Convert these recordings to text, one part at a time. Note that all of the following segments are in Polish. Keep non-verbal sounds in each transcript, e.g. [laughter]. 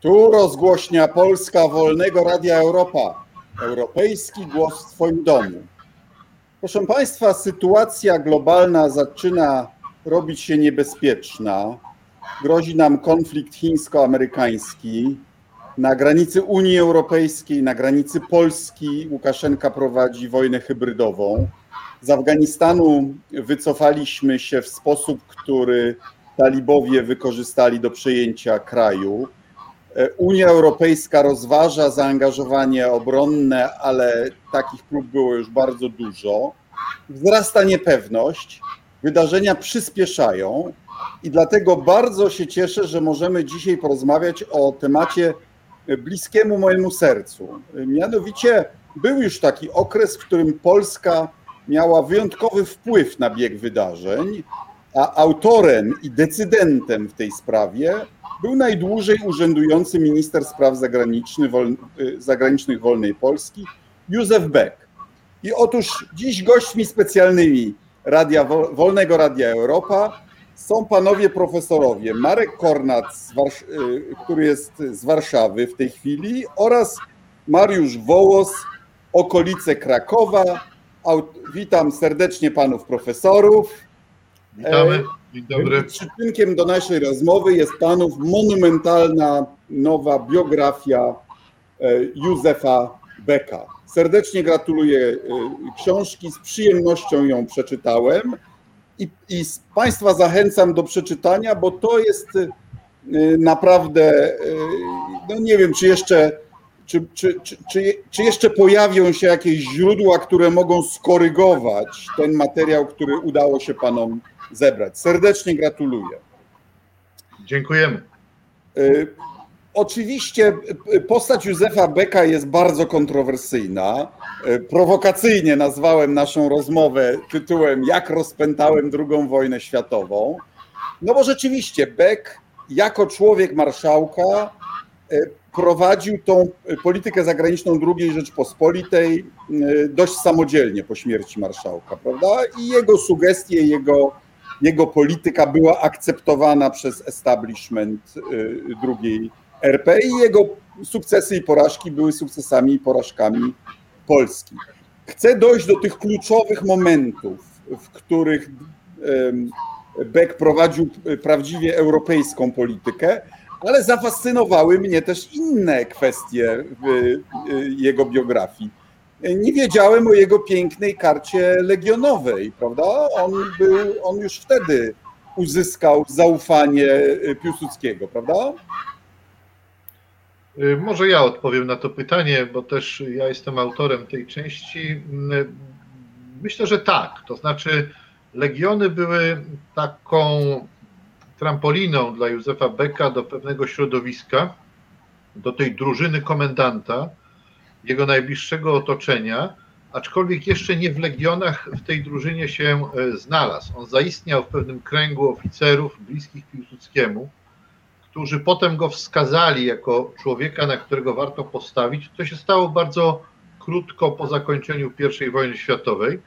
Tu rozgłośnia Polska Wolnego Radia Europa. Europejski głos w Twoim domu. Proszę Państwa, sytuacja globalna zaczyna robić się niebezpieczna. Grozi nam konflikt chińsko-amerykański. Na granicy Unii Europejskiej, na granicy Polski Łukaszenka prowadzi wojnę hybrydową. Z Afganistanu wycofaliśmy się w sposób, który talibowie wykorzystali do przejęcia kraju. Unia Europejska rozważa zaangażowanie obronne, ale takich prób było już bardzo dużo. Wzrasta niepewność, wydarzenia przyspieszają i dlatego bardzo się cieszę, że możemy dzisiaj porozmawiać o temacie bliskiemu mojemu sercu. Mianowicie był już taki okres, w którym Polska miała wyjątkowy wpływ na bieg wydarzeń, a autorem i decydentem w tej sprawie był najdłużej urzędujący minister spraw zagranicznych, zagranicznych Wolnej Polski, Józef Beck. I otóż dziś gośćmi specjalnymi Radia, Wolnego Radia Europa są panowie profesorowie Marek Kornat, który jest z Warszawy w tej chwili, oraz Mariusz Wołos, okolice Krakowa. Witam serdecznie panów profesorów. Witamy. Dobry. Przyczynkiem do naszej rozmowy jest panów monumentalna nowa biografia Józefa Beka. Serdecznie gratuluję książki, z przyjemnością ją przeczytałem i, i Państwa zachęcam do przeczytania, bo to jest naprawdę, no nie wiem, czy jeszcze, czy, czy, czy, czy, jeszcze pojawią się jakieś źródła, które mogą skorygować ten materiał, który udało się Panom zebrać. Serdecznie gratuluję. Dziękujemy. Oczywiście postać Józefa Beka jest bardzo kontrowersyjna. Prowokacyjnie nazwałem naszą rozmowę tytułem Jak rozpętałem II wojnę światową. No bo rzeczywiście Beck jako człowiek marszałka prowadził tą politykę zagraniczną II Rzeczpospolitej dość samodzielnie po śmierci marszałka, prawda? I jego sugestie, jego, jego polityka była akceptowana przez establishment drugiej RP i jego sukcesy i porażki były sukcesami i porażkami Polski. Chcę dojść do tych kluczowych momentów, w których Beck prowadził prawdziwie europejską politykę, ale zafascynowały mnie też inne kwestie w jego biografii. Nie wiedziałem o jego pięknej karcie legionowej, prawda? On, był, on już wtedy uzyskał zaufanie Piłsudskiego, prawda? Może ja odpowiem na to pytanie, bo też ja jestem autorem tej części. Myślę, że tak. To znaczy, legiony były taką trampoliną dla Józefa Becka do pewnego środowiska, do tej drużyny komendanta, jego najbliższego otoczenia, aczkolwiek jeszcze nie w legionach w tej drużynie się znalazł. On zaistniał w pewnym kręgu oficerów bliskich Piłsudskiemu, którzy potem go wskazali jako człowieka, na którego warto postawić. To się stało bardzo krótko po zakończeniu I wojny światowej.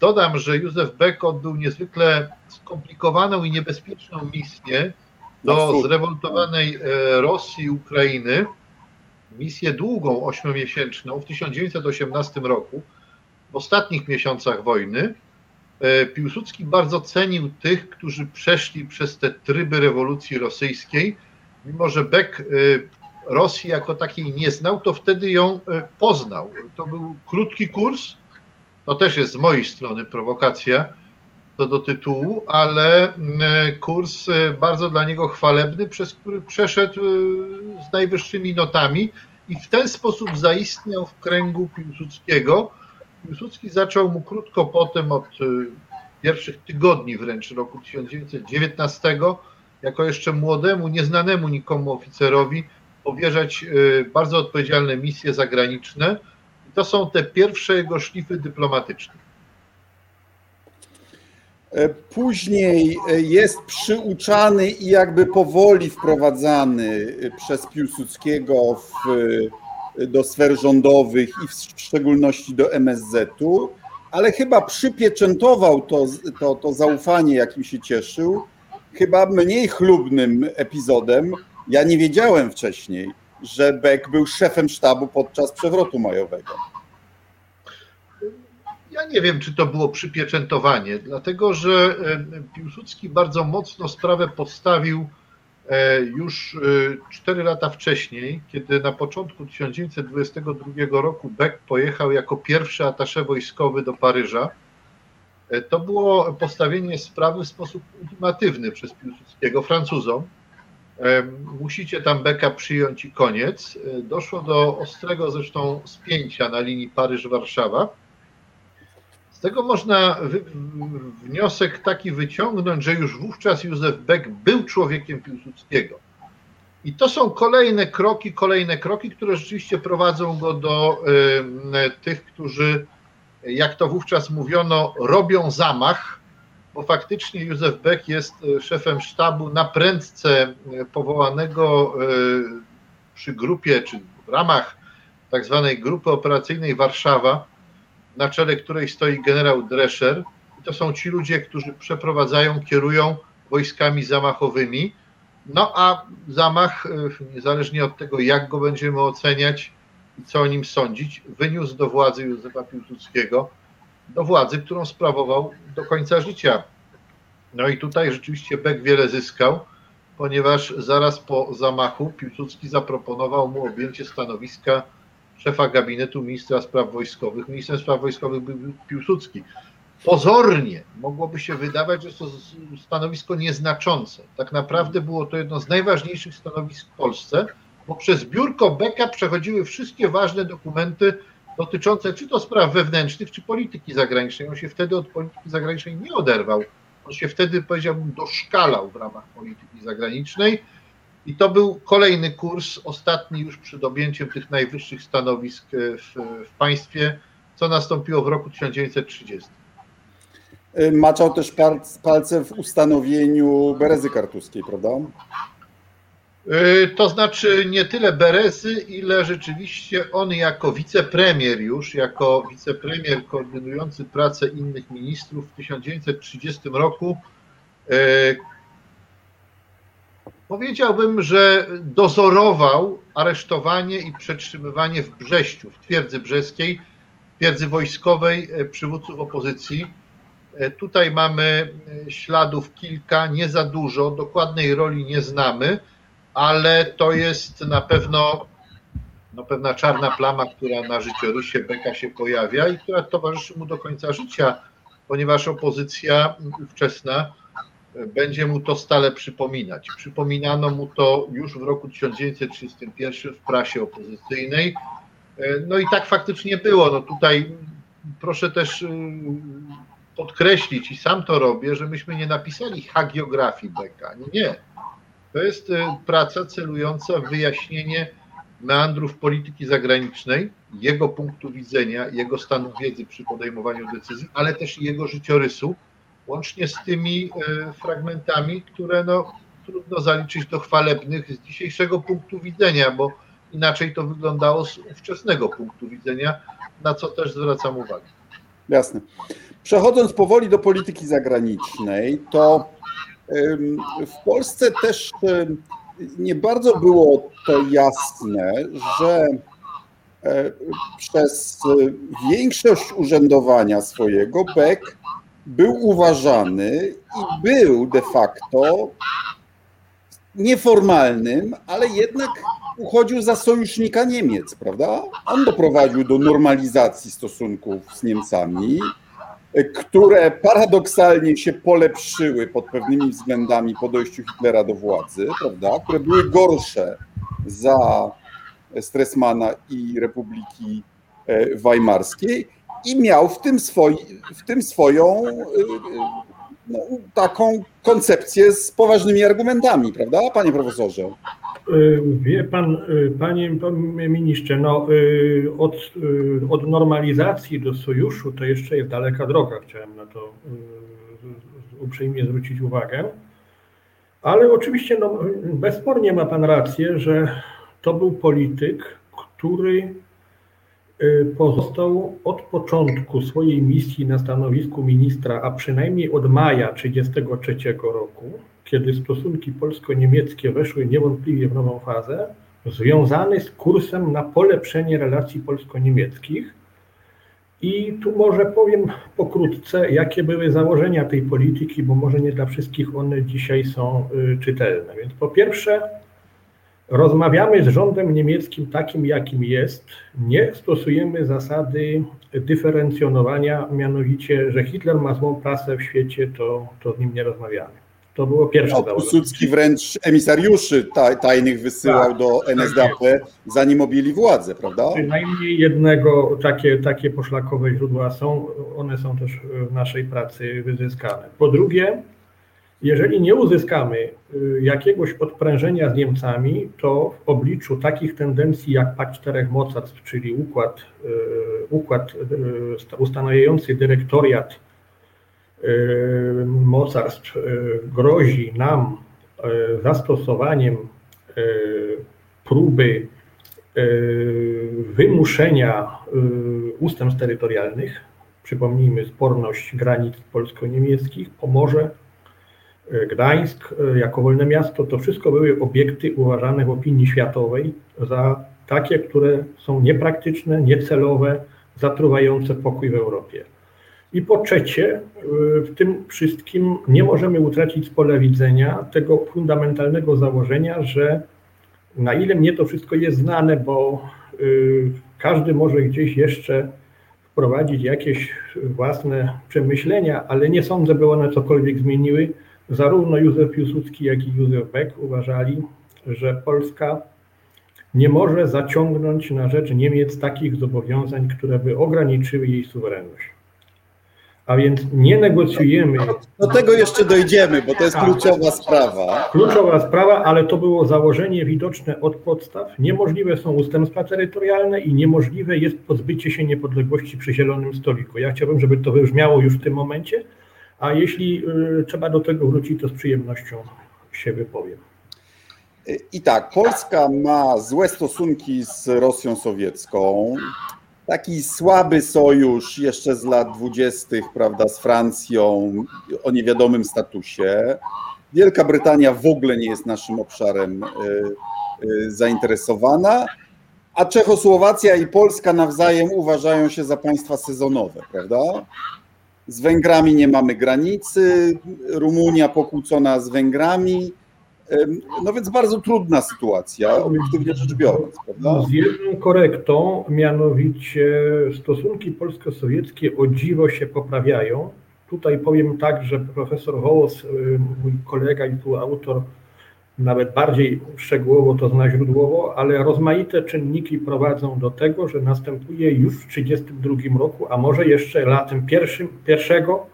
Dodam, że Józef Beck odbył niezwykle skomplikowaną i niebezpieczną misję do zrewoltowanej Rosji i Ukrainy. Misję długą, ośmiomiesięczną w 1918 roku, w ostatnich miesiącach wojny. Piłsudski bardzo cenił tych, którzy przeszli przez te tryby rewolucji rosyjskiej. Mimo, że Beck Rosji jako takiej nie znał, to wtedy ją poznał. To był krótki kurs, to też jest z mojej strony prowokacja do tytułu, ale kurs bardzo dla niego chwalebny, przez który przeszedł z najwyższymi notami i w ten sposób zaistniał w kręgu Piłsudskiego. Piłsudski zaczął mu krótko potem, od pierwszych tygodni wręcz roku 1919, jako jeszcze młodemu, nieznanemu nikomu oficerowi, powierzać bardzo odpowiedzialne misje zagraniczne. I to są te pierwsze jego szlify dyplomatyczne. Później jest przyuczany i jakby powoli wprowadzany przez Piłsudskiego w, do sfer rządowych i w szczególności do MSZ-u, ale chyba przypieczętował to, to, to zaufanie, jakim się cieszył, chyba mniej chlubnym epizodem, Ja nie wiedziałem wcześniej, że Beck był szefem sztabu podczas przewrotu majowego. Ja nie wiem, czy to było przypieczętowanie, dlatego że Piłsudski bardzo mocno sprawę podstawił E, już 4 e, lata wcześniej, kiedy na początku 1922 roku Beck pojechał jako pierwszy atasze wojskowy do Paryża, e, to było postawienie sprawy w sposób ultimatywny przez Piłsudskiego Francuzom. Musicie tam Becka przyjąć i koniec. Doszło do ostrego zresztą spięcia na linii Paryż-Warszawa z tego można wniosek taki wyciągnąć, że już wówczas Józef Beck był człowiekiem Piłsudskiego. I to są kolejne kroki, kolejne kroki, które rzeczywiście prowadzą go do y, tych, którzy, jak to wówczas mówiono, robią zamach, bo faktycznie Józef Beck jest y, szefem sztabu na prędce y, powołanego y, przy grupie, czy w ramach tak zwanej grupy operacyjnej Warszawa, na czele której stoi generał Drescher. I to są ci ludzie, którzy przeprowadzają, kierują wojskami zamachowymi. No a zamach, e, niezależnie od tego, jak go będziemy oceniać i co o nim sądzić, wyniósł do władzy Józefa Piłsudskiego, do władzy, którą sprawował do końca życia. No i tutaj rzeczywiście Beck wiele zyskał, ponieważ zaraz po zamachu Piłsudski zaproponował mu objęcie stanowiska szefa gabinetu ministra spraw wojskowych. Ministrem spraw wojskowych był Piłsudski. Pozornie mogłoby się wydawać, że to stanowisko nieznaczące. Tak naprawdę było to jedno z najważniejszych stanowisk w Polsce, bo przez biurko Beka przechodziły wszystkie ważne dokumenty dotyczące czy to spraw wewnętrznych, czy polityki zagranicznej. On się wtedy od polityki zagranicznej nie oderwał. On się wtedy, powiedziałbym, doszkalał w ramach polityki zagranicznej i to był kolejny kurs, ostatni już przed objęciem tych najwyższych stanowisk e, w, w państwie, co nastąpiło w roku 1930. E, maczał też palce w ustanowieniu Berezy Kartuskiej, prawda? E, to znaczy nie tyle Berezy, ile rzeczywiście on jako wicepremier już, jako wicepremier koordynujący pracę innych ministrów w 1930 roku Powiedziałbym, że dozorował aresztowanie i przetrzymywanie w Brześciu, w twierdzy brzeskiej, twierdzy wojskowej e, przywódców opozycji. E, tutaj mamy e, śladów kilka, nie za dużo, dokładnej roli nie znamy, ale to jest na pewno no, pewna czarna plama, która na życiorysie Beka się pojawia i która towarzyszy mu do końca życia, ponieważ opozycja ówczesna będzie mu to stale przypominać. Przypominano mu to już w roku 1931 w prasie opozycyjnej. No i tak faktycznie było. No tutaj proszę też y, podkreślić, i sam to robię, że myśmy nie napisali hagiografii Beka. Nie, nie. To jest y, praca celująca w wyjaśnienie meandrów polityki zagranicznej, jego punktu widzenia, jego stanu wiedzy przy podejmowaniu decyzji, ale też jego życiorysu, łącznie z tymi e, fragmentami, które no, trudno zaliczyć do chwalebnych z dzisiejszego punktu widzenia, bo inaczej to wyglądało z ówczesnego punktu widzenia, na co też zwracam uwagę. Jasne. Przechodząc powoli do polityki zagranicznej, to w Polsce też nie bardzo było to jasne, że e, przez większość urzędowania swojego Beck był uważany i był de facto nieformalnym, ale jednak uchodził za sojusznika Niemiec, prawda? On doprowadził do normalizacji stosunków z Niemcami, które paradoksalnie się polepszyły pod pewnymi względami po dojściu Hitlera do władzy, prawda? Które były gorsze za Stressmana i Republiki e, Weimarskiej i miał w tym, swoi, w tym swoją y, y, no, taką koncepcję z poważnymi argumentami, prawda, panie profesorze? Y, wie pan, panie ministrze, no, od, od normalizacji do sojuszu to jeszcze jest daleka droga, chciałem na to uprzejmie zwrócić uwagę. Ale oczywiście no, bezspornie ma pan rację, że to był polityk, który pozostał od początku swojej misji na stanowisku ministra, a przynajmniej od maja 1933 roku, kiedy stosunki polsko-niemieckie weszły niewątpliwie w nową fazę, związany z kursem na polepszenie relacji polsko-niemieckich. I tu może powiem pokrótce, jakie były założenia tej polityki, bo może nie dla wszystkich one dzisiaj są y, czytelne. Więc po pierwsze, rozmawiamy z rządem niemieckim takim, jakim jest. Nie stosujemy zasady dyferencjonowania, mianowicie, że Hitler ma złą prasę w świecie, to, to z nim nie rozmawiamy. To było pierwsze no, Piłsudski wręcz emisariuszy tajnych wysyłał tak, do NSDAP, tak zanim objęli władzę, prawda? Przynajmniej jednego takie, takie poszlakowe źródła są, one są też w naszej pracy wyzyskane. Po drugie, jeżeli nie uzyskamy y, jakiegoś odprężenia z Niemcami, to w obliczu takich tendencji jak Pakt Czterech Mocarstw, czyli układ, y, układ y, ustanawiający dyrektoriat mocarstw, grozi nam zastosowaniem próby wymuszenia ustępstw terytorialnych, przypomnijmy sporność granic polsko-niemieckich, pomoże Gdańsk e, jako wolne miasto, to wszystko były obiekty uważane w opinii światowej za takie, które są niepraktyczne, niecelowe, zatruwające pokój w Europie. I po trzecie, e, w tym wszystkim nie możemy utracić z pola widzenia tego fundamentalnego założenia, że na ile mnie to wszystko jest znane, bo e, każdy może gdzieś jeszcze wprowadzić jakieś własne przemyślenia, ale nie sądzę, by one cokolwiek zmieniły Zarówno Józef Piłsudski, jak i Józef Beck uważali, że Polska nie może zaciągnąć na rzecz Niemiec takich zobowiązań, które by ograniczyły jej suwerenność. A więc nie negocjujemy. Do tego jeszcze dojdziemy, bo to jest tak. kluczowa sprawa. Kluczowa sprawa, ale to było założenie widoczne od podstaw. Niemożliwe są ustępstwa terytorialne i niemożliwe jest pozbycie się niepodległości przy zielonym stoliku. Ja chciałbym, żeby to wybrzmiało już w tym momencie, a jeśli y, trzeba do tego wrócić, to z przyjemnością się wypowiem. I tak, Polska ma złe stosunki z Rosją sowiecką. Taki słaby sojusz jeszcze z lat dwudziestych, prawda, z Francją o niewiadomym statusie. Wielka Brytania w ogóle nie jest naszym obszarem y, y, zainteresowana, a Czechosłowacja i Polska nawzajem uważają się za państwa sezonowe, prawda? Z Węgrami nie mamy granicy, Rumunia pokłócona z Węgrami. No więc bardzo trudna sytuacja, obiektywnie rzecz biorąc, prawda? Z jedną korektą, mianowicie stosunki polsko-sowieckie o dziwo się poprawiają. Tutaj powiem tak, że profesor Hołos, mój kolega i tu autor nawet bardziej szczegółowo to zna źródłowo, ale rozmaite czynniki prowadzą do tego, że następuje już w 1932 roku, a może jeszcze latem pierwszym, pierwszego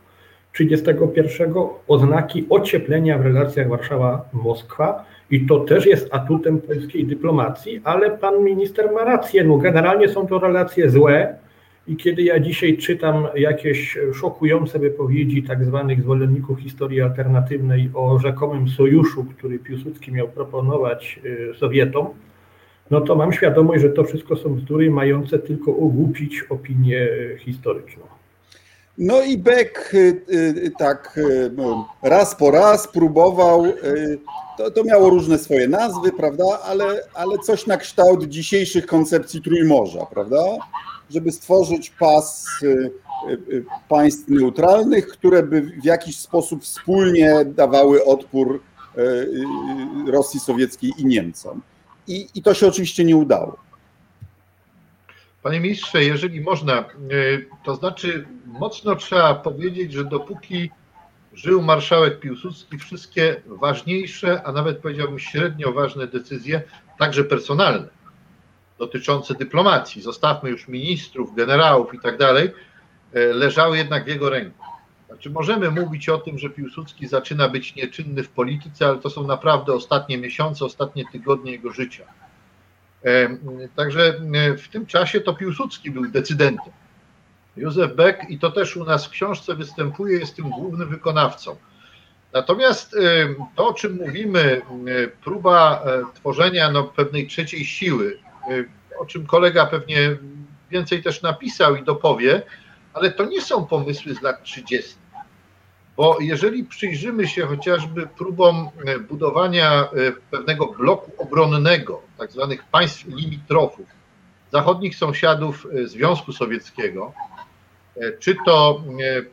31 oznaki ocieplenia w relacjach Warszawa-Moskwa. I to też jest atutem polskiej dyplomacji, ale pan minister ma rację, no generalnie są to relacje złe, i kiedy ja dzisiaj czytam jakieś szokujące wypowiedzi tak zwanych zwolenników historii alternatywnej o rzekomym sojuszu, który Piłsudski miał proponować y, Sowietom, no to mam świadomość, że to wszystko są bzdury mające tylko ogłupić opinię historyczną. No i Beck y, y, tak no, raz po raz próbował, to, to miało różne swoje nazwy, prawda, ale, ale coś na kształt dzisiejszych koncepcji Trójmorza, prawda? Żeby stworzyć pas y, y, y, państw neutralnych, które by w jakiś sposób wspólnie dawały odpór Rosji Sowieckiej i Niemcom. I, i to się oczywiście nie udało. Panie ministrze, jeżeli można, to znaczy mocno trzeba powiedzieć, że dopóki żył marszałek Piłsudski, wszystkie ważniejsze, a nawet powiedziałbym średnio ważne decyzje, także personalne, dotyczące dyplomacji, zostawmy już ministrów, generałów i tak dalej, e, leżały jednak w jego ręku. Znaczy możemy mówić o tym, że Piłsudski zaczyna być nieczynny w polityce, ale to są naprawdę ostatnie miesiące, ostatnie tygodnie jego życia. E, także e, w tym czasie to Piłsudski był decydentem. Józef Beck, i to też u nas w książce występuje, jest tym głównym wykonawcą. Natomiast to, o czym mówimy, próba tworzenia no, pewnej trzeciej siły, o czym kolega pewnie więcej też napisał i dopowie, ale to nie są pomysły z lat 30. Bo jeżeli przyjrzymy się chociażby próbom e, budowania e, pewnego bloku obronnego, tak zwanych państw limitrofów, zachodnich sąsiadów e, Związku Sowieckiego, czy to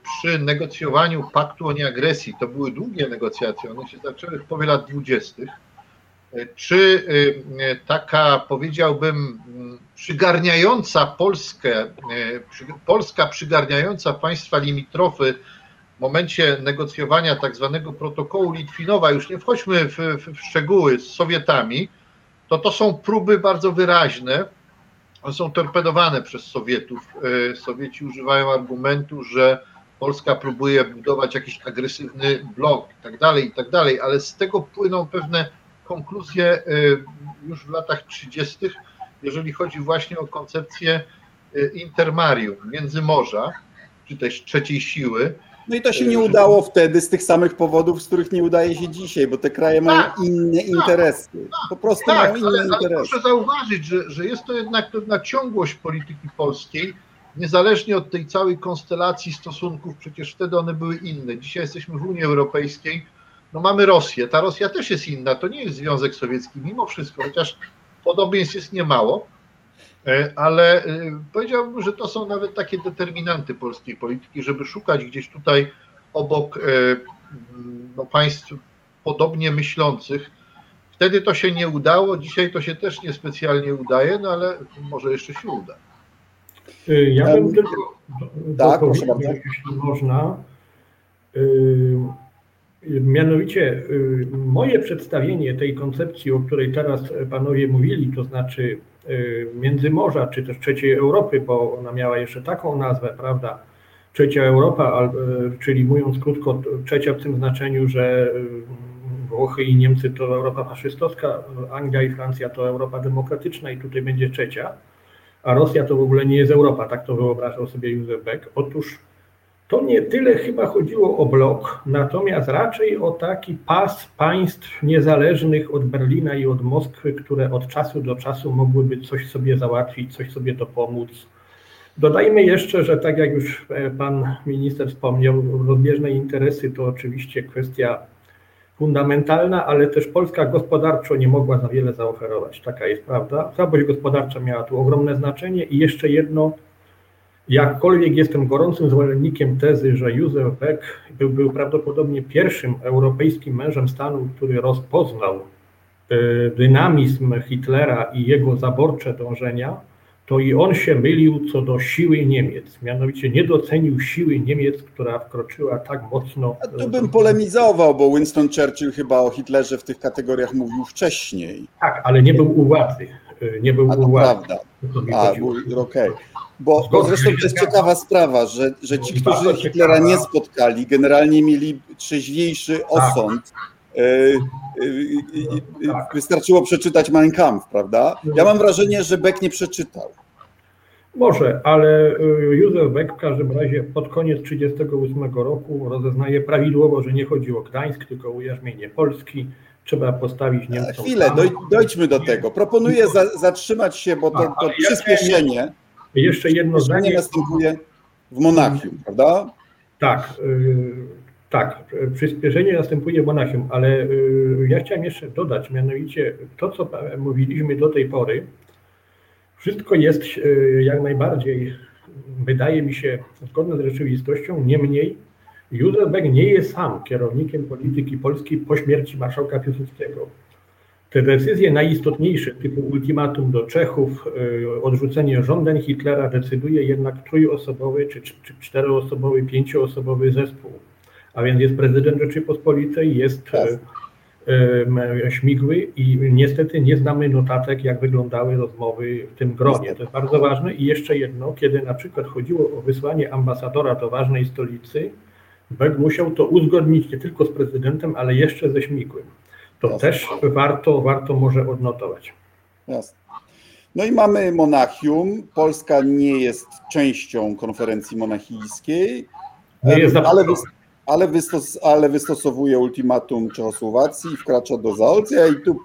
przy negocjowaniu paktu o nieagresji, to były długie negocjacje, one się zaczęły w połowie lat dwudziestych, czy taka, powiedziałbym, przygarniająca Polskę, Polska przygarniająca państwa limitrofy w momencie negocjowania tak zwanego protokołu Litwinowa, już nie wchodźmy w, w, szczegóły z Sowietami, to to są próby bardzo wyraźne, one są torpedowane przez Sowietów. Sowieci używają argumentu, że Polska próbuje budować jakiś agresywny blok i tak dalej, i tak dalej, ale z tego płyną pewne konkluzje e, już w latach 30., jeżeli chodzi właśnie o koncepcję e, intermarium, międzymorza, czy też trzeciej siły, no i to się nie udało wtedy z tych samych powodów, z których nie udaje się dzisiaj, bo te kraje mają tak, inne tak, interesy. Po prostu tak, mają inne ale, interesy. Ale proszę zauważyć, że, że jest to jednak pewna ciągłość polityki polskiej, niezależnie od tej całej konstelacji stosunków, przecież wtedy one były inne. Dzisiaj jesteśmy w Unii Europejskiej, no mamy Rosję. Ta Rosja też jest inna, to nie jest Związek Sowiecki, mimo wszystko, chociaż podobieństw jest niemało. E, ale e, powiedziałbym, że to są nawet takie determinanty polskiej polityki, żeby szukać gdzieś tutaj obok e, no, państw podobnie myślących. Wtedy to się nie udało, dzisiaj to się też niespecjalnie udaje, no ale może jeszcze się uda. Ja bym tylko tak, proszę bardzo. jeśli można. Mianowicie moje przedstawienie tej koncepcji, o której teraz panowie mówili, to znaczy Y, Międzymorza, czy też trzeciej Europy, bo ona miała jeszcze taką nazwę, prawda? Trzecia Europa, y, czyli mówiąc krótko, trzecia w tym znaczeniu, że y, Włochy i Niemcy to Europa faszystowska, Anglia i Francja to Europa demokratyczna i tutaj będzie trzecia, a Rosja to w ogóle nie jest Europa, tak to wyobrażał sobie Józef Beck. Otóż to nie tyle chyba chodziło o blok, natomiast raczej o taki pas państw niezależnych od Berlina i od Moskwy, które od czasu do czasu mogłyby coś sobie załatwić, coś sobie dopomóc. Dodajmy jeszcze, że tak jak już e, pan minister wspomniał, rozbieżne interesy to oczywiście kwestia fundamentalna, ale też Polska gospodarczo nie mogła za wiele zaoferować. Taka jest prawda. Słabość gospodarcza miała tu ogromne znaczenie i jeszcze jedno, Jakkolwiek jestem gorącym zwolennikiem tezy, że Józef Beck był, był prawdopodobnie pierwszym europejskim mężem stanu, który rozpoznał e, dynamizm Hitlera i jego zaborcze dążenia, to i on się mylił co do siły Niemiec. Mianowicie nie docenił siły Niemiec, która wkroczyła tak mocno. A tu bym polemizował, bo Winston Churchill chyba o Hitlerze w tych kategoriach mówił wcześniej. Tak, ale nie był u władzy. E, nie był A, władzy. Prawda. A, okej. Okay. Bo, bo zresztą to jest ciekawa sprawa, że, że ci, którzy Hitlera nie spotkali, generalnie mieli trzeźwiejszy tak. osąd. E, e, tak. Wystarczyło przeczytać Mein Kampf, prawda? Ja mam wrażenie, że Beck nie przeczytał. Może, ale Józef Beck w każdym razie pod koniec 1938 roku rozeznaje prawidłowo, że nie chodziło o Gdańsk, tylko o ujarzmienie Polski. Trzeba postawić Niemcom. Chwilę, doj, dojdźmy do tego. Proponuję za, zatrzymać się, bo to, to przyspieszenie. Jeszcze jedno zdanie. następuje w Monachium, prawda? Tak, yy, tak. Przyspieszenie następuje w Monachium, ale yy, ja chciałem jeszcze dodać, mianowicie to, co mówiliśmy do tej pory, wszystko jest yy, jak najbardziej, wydaje mi się, zgodne z rzeczywistością, niemniej Józef Beck nie jest sam kierownikiem polityki polskiej po śmierci marszałka Piłsudskiego. Te decyzje najistotniejsze, typu ultimatum do Czechów, y, odrzucenie żądań Hitlera, decyduje jednak trójosobowy czy, czy czteroosobowy, pięcioosobowy zespół. A więc jest prezydent Rzeczypospolitej, jest y, Śmigły i niestety nie znamy notatek, jak wyglądały rozmowy w tym gronie. To jest bardzo ważne. I jeszcze jedno, kiedy na przykład chodziło o wysłanie ambasadora do ważnej stolicy, Beck musiał to uzgodnić nie tylko z prezydentem, ale jeszcze ze Śmigłym. To Jasne. też warto, warto może odnotować. Jasne. No i mamy Monachium. Polska nie jest częścią konferencji monachijskiej, ale, ale, wystos, ale wystosowuje ultimatum Czechosłowacji i wkracza do Zaolcja i tu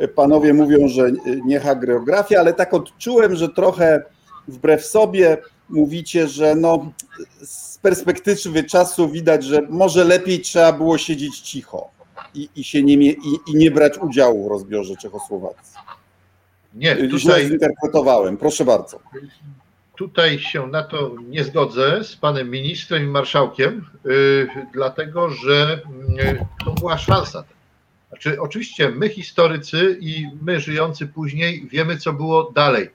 e, panowie mówią, że nie geografia, ale tak odczułem, że trochę wbrew sobie mówicie, że no, z perspektywy czasu widać, że może lepiej trzeba było siedzieć cicho i, i się nie, i, i nie brać udziału w rozbiorze Czechosłowacji. Nie, Źle tutaj, zinterpretowałem. Proszę bardzo. tutaj się na to nie zgodzę z panem ministrem i marszałkiem, yy, dlatego że yy, to była szansa. Znaczy, oczywiście my historycy i my żyjący później wiemy, co było dalej.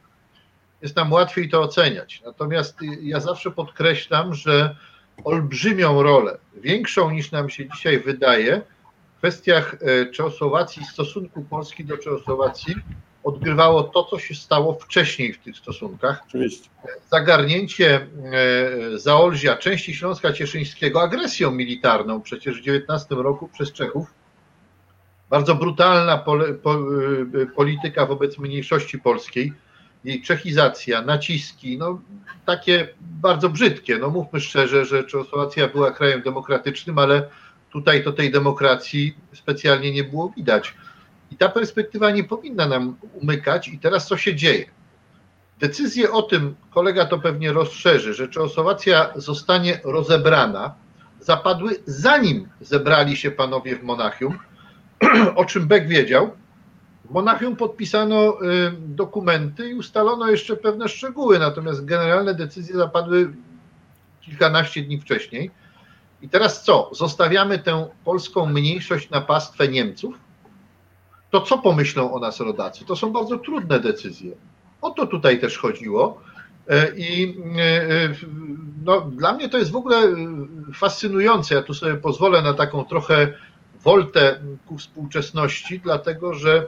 Jest nam łatwiej to oceniać. Natomiast ja zawsze podkreślam, że olbrzymią rolę, większą niż nam się dzisiaj wydaje, w kwestiach e, Czechosłowacji, stosunku Polski do Czechosłowacji odgrywało to, co się stało wcześniej w tych stosunkach. Oczywiście. Zagarnięcie e, Zaolzia, części Śląska Cieszyńskiego agresją militarną przecież w XIX roku przez Czechów. Bardzo brutalna pole, po, e, polityka wobec mniejszości polskiej, jej czechizacja, naciski, no takie bardzo brzydkie. No mówmy szczerze, że Czechosłowacja była krajem demokratycznym, ale tutaj to tej demokracji specjalnie nie było widać. I ta perspektywa nie powinna nam umykać. I teraz co się dzieje? Decyzje o tym, kolega to pewnie rozszerzy, że Czechosłowacja zostanie rozebrana, zapadły zanim zebrali się panowie w Monachium, [clears throat] o czym Beck wiedział. Monachium podpisano y, dokumenty i ustalono jeszcze pewne szczegóły, natomiast generalne decyzje zapadły kilkanaście dni wcześniej. I teraz co? Zostawiamy tę polską mniejszość na pastwę Niemców? To co pomyślą o nas rodacy? To są bardzo trudne decyzje. O to tutaj też chodziło. E, I e, no, dla mnie to jest w ogóle fascynujące. Ja tu sobie pozwolę na taką trochę woltę ku współczesności, dlatego że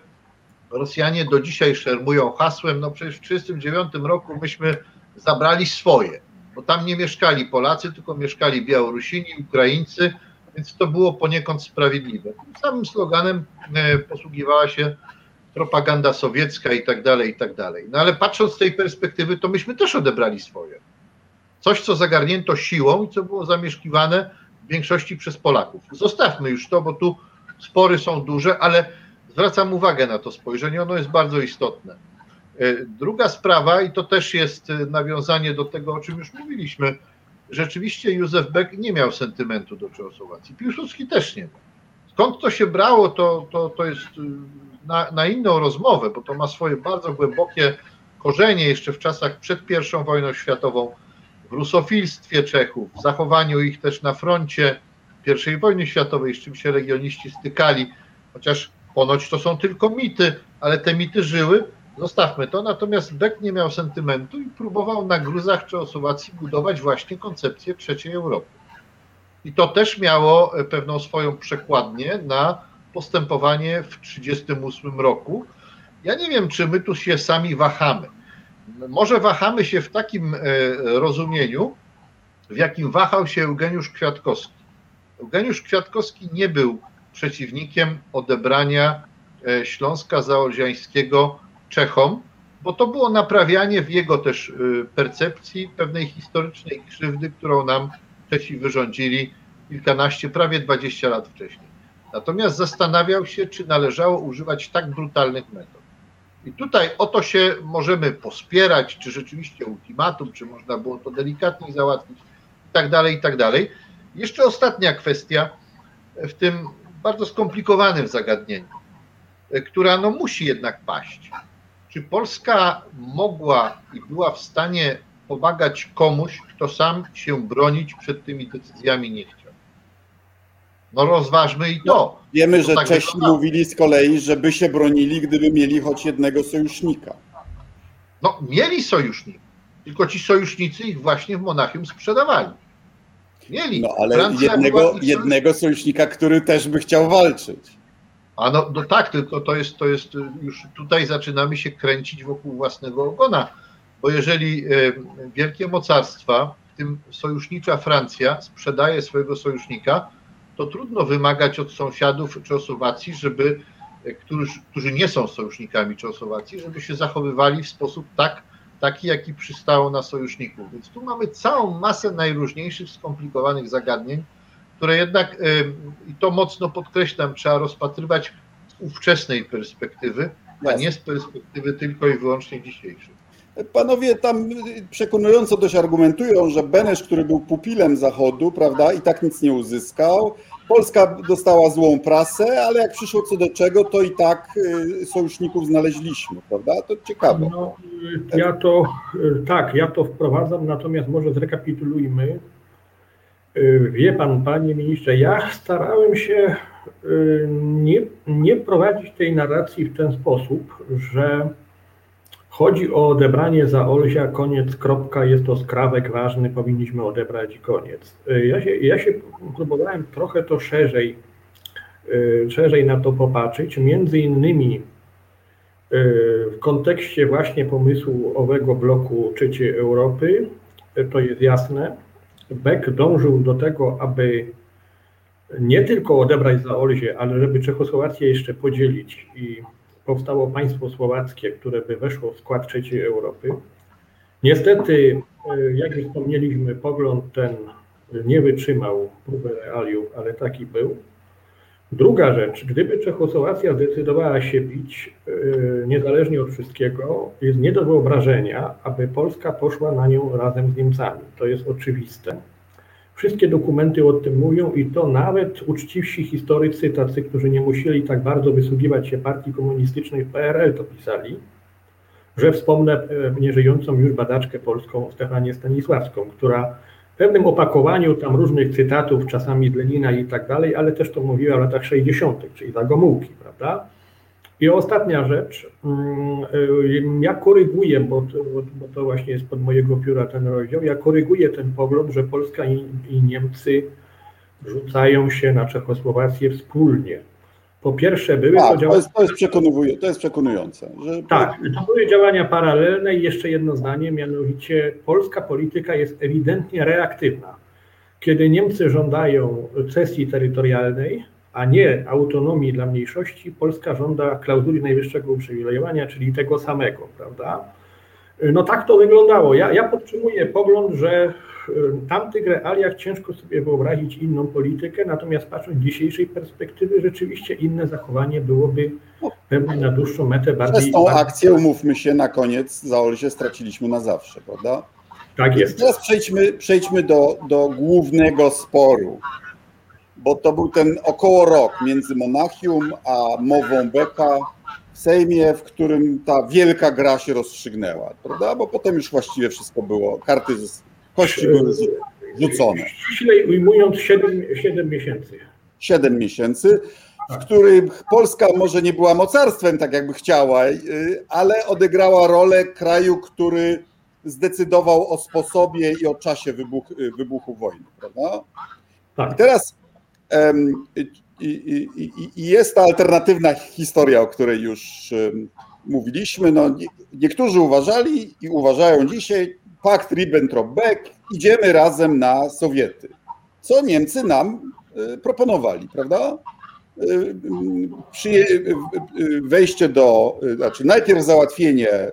Rosjanie do dzisiaj szermują hasłem, no przecież w 1939 roku myśmy zabrali swoje, bo tam nie mieszkali Polacy, tylko mieszkali Białorusini, Ukraińcy, więc to było poniekąd sprawiedliwe. Tym samym sloganem e, posługiwała się propaganda sowiecka i tak dalej, i tak dalej. No ale patrząc z tej perspektywy, to myśmy też odebrali swoje. Coś, co zagarnięto siłą i co było zamieszkiwane w większości przez Polaków. Zostawmy już to, bo tu spory są duże, ale zwracam uwagę na to spojrzenie, ono jest bardzo istotne. E, druga sprawa, i to też jest e, nawiązanie do tego, o czym już mówiliśmy, rzeczywiście Józef Beck nie miał sentymentu do Czechosłowacji. Piłsudski też nie. Skąd to się brało, to, to, to jest y, na, na inną rozmowę, bo to ma swoje bardzo głębokie korzenie jeszcze w czasach przed I wojną światową, w rusofilstwie Czechów, w zachowaniu ich też na froncie I wojny światowej, z czym się regioniści stykali, chociaż ponoć to są tylko mity, ale te mity żyły, Zostawmy to, natomiast Beck nie miał sentymentu i próbował na gruzach Czechosłowacji budować właśnie koncepcję trzeciej Europy. I to też miało e, pewną swoją przekładnię na postępowanie w 1938 roku. Ja nie wiem, czy my tu się sami wahamy. Może wahamy się w takim e, rozumieniu, w jakim wahał się Eugeniusz Kwiatkowski. Eugeniusz Kwiatkowski nie był przeciwnikiem odebrania e, Śląska Zaolziańskiego Czechom, bo to było naprawianie w jego też y, percepcji pewnej historycznej krzywdy, którą nam Czesi wyrządzili kilkanaście, prawie dwadzieścia lat wcześniej. Natomiast zastanawiał się, czy należało używać tak brutalnych metod. I tutaj o to się możemy pospierać, czy rzeczywiście ultimatum, czy można było to delikatniej załatwić, i tak dalej, i tak dalej. Jeszcze ostatnia kwestia w tym bardzo skomplikowanym zagadnieniu, y, która no musi jednak paść. Czy Polska mogła i była w stanie pomagać komuś, kto sam się bronić przed tymi decyzjami nie chciał? No rozważmy i to. Wiemy, to że tak Czesi wyglądało. mówili z kolei, żeby się bronili, gdyby mieli choć jednego sojusznika. No mieli sojuszników, tylko ci sojusznicy ich właśnie w Monachium sprzedawali. Mieli. No ale Francja jednego, jednego sojusznika, który też by chciał walczyć. A no, no tak, tylko to jest, to jest już tutaj zaczynamy się kręcić wokół własnego ogona, bo jeżeli wielkie mocarstwa, w tym sojusznicza Francja, sprzedaje swojego sojusznika, to trudno wymagać od sąsiadów Czechosłowacji, żeby, e, którzy, którzy nie są sojusznikami Czechosłowacji, żeby się zachowywali w sposób tak, taki, jaki przystało na sojuszników. Więc tu mamy całą masę najróżniejszych, skomplikowanych zagadnień, które jednak, i to mocno podkreślam, trzeba rozpatrywać z ówczesnej perspektywy, a nie z perspektywy tylko i wyłącznie dzisiejszej. Panowie tam przekonująco dość argumentują, że Benesz, który był pupilem Zachodu, prawda, i tak nic nie uzyskał. Polska dostała złą prasę, ale jak przyszło co do czego, to i tak y, sojuszników znaleźliśmy, prawda? To ciekawe. No, ja to tak, ja to wprowadzam, natomiast może zrekapitulujmy. Wie pan, panie ministrze, ja starałem się nie, nie prowadzić tej narracji w ten sposób, że Chodzi o odebranie za Olsia, koniec, kropka, jest to skrawek ważny, powinniśmy odebrać i koniec. Y, ja się, ja się próbowałem trochę to szerzej, y, szerzej na to popatrzeć, między innymi y, w kontekście właśnie pomysłu owego bloku trzeciej Europy, to jest jasne, Beck dążył do tego, aby nie tylko odebrać za Olzie, ale żeby Czechosłowację jeszcze podzielić i powstało państwo słowackie, które by weszło w skład trzeciej Europy. Niestety, e, jak już wspomnieliśmy, pogląd ten nie wytrzymał próby realiów, ale taki był. Druga rzecz, gdyby Czechosłowacja zdecydowała się bić, e, niezależnie od wszystkiego, jest nie do wyobrażenia, aby Polska poszła na nią razem z Niemcami. To jest oczywiste. Wszystkie dokumenty o tym mówią i to nawet uczciwsi historycy, tacy, którzy nie musieli tak bardzo wysługiwać się partii komunistycznej w PRL, to pisali, że wspomnę e, nieżyjącą już badaczkę polską Stefanię Stanisławską, która w pewnym opakowaniu tam różnych cytatów, czasami Lenina i tak dalej, ale też to mówiła w latach 60., czyli za Gomułki, prawda? I ostatnia rzecz, mm, y, ja koryguję, bo to, bo to właśnie jest pod mojego pióra ten rozdział, ja koryguję ten pogląd, że Polska i, i Niemcy rzucają się na Czechosłowację wspólnie. Po pierwsze były tak, to działania... To jest, to jest, to jest przekonujące. Że... Tak, to były działania paralelne i jeszcze jedno zdanie, mianowicie polska polityka jest ewidentnie reaktywna. Kiedy Niemcy żądają cesji terytorialnej, a nie autonomii dla mniejszości, Polska żąda klauzuli najwyższego uprzywilejowania, czyli tego samego, prawda? No tak to wyglądało. Ja, ja podtrzymuję pogląd, że w tamtych realiach ciężko sobie wyobrazić inną politykę, natomiast patrząc z dzisiejszej perspektywy, rzeczywiście inne zachowanie byłoby pewnie na dłuższą metę bardziej... Przez tą akcję, umówmy się, na koniec za Olsie straciliśmy na zawsze, prawda? Tak jest. Teraz przejdźmy, przejdźmy do, do głównego sporu bo to był ten około rok między Monachium a mową Beka w Sejmie, w którym ta wielka gra się rozstrzygnęła, prawda? Bo potem już właściwie wszystko było, karty, kości były rzucone. Ściślej ujmując 7, 7 miesięcy. 7 miesięcy, w których Polska może nie była mocarstwem, tak jakby chciała, y, ale odegrała rolę kraju, który zdecydował o sposobie i o czasie wybuch, y, wybuchu wojny, prawda? Tak. I teraz i, jest ta alternatywna historia, o której już mówiliśmy. No, niektórzy uważali i uważają dzisiaj, pakt Ribbentrop-Beck, idziemy razem na Sowiety. Co Niemcy nam e, proponowali, prawda? E, wejście do, e, znaczy najpierw załatwienie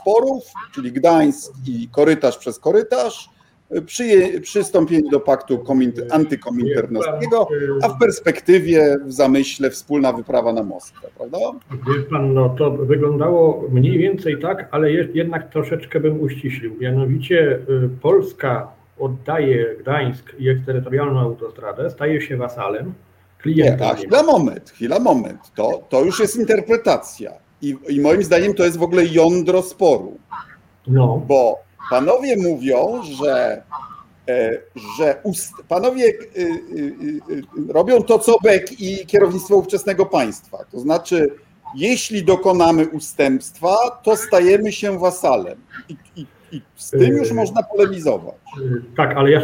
sporów, czyli Gdańsk i korytarz przez korytarz, przy, przystąpienie do paktu antykominternowskiego, a w perspektywie, w zamyśle wspólna wyprawa na Moskwę, prawda? Wie pan, no to wyglądało mniej więcej tak, ale jednak troszeczkę bym uściślił. Mianowicie y, Polska oddaje Gdańsk i eksterytorialną autostradę, staje się wasalem, klientem. Nie, a chwila moment, chwila moment. To, to już jest interpretacja. I, I moim zdaniem to jest w ogóle jądro sporu. No. Bo Panowie mówią, że, e, że ust, panowie y, y, robią to, co Beck i kierownictwo ówczesnego państwa. To znaczy, jeśli dokonamy ustępstwa, to stajemy się wasalem. I, i, i z tym już można polemizować. Tak, ale ja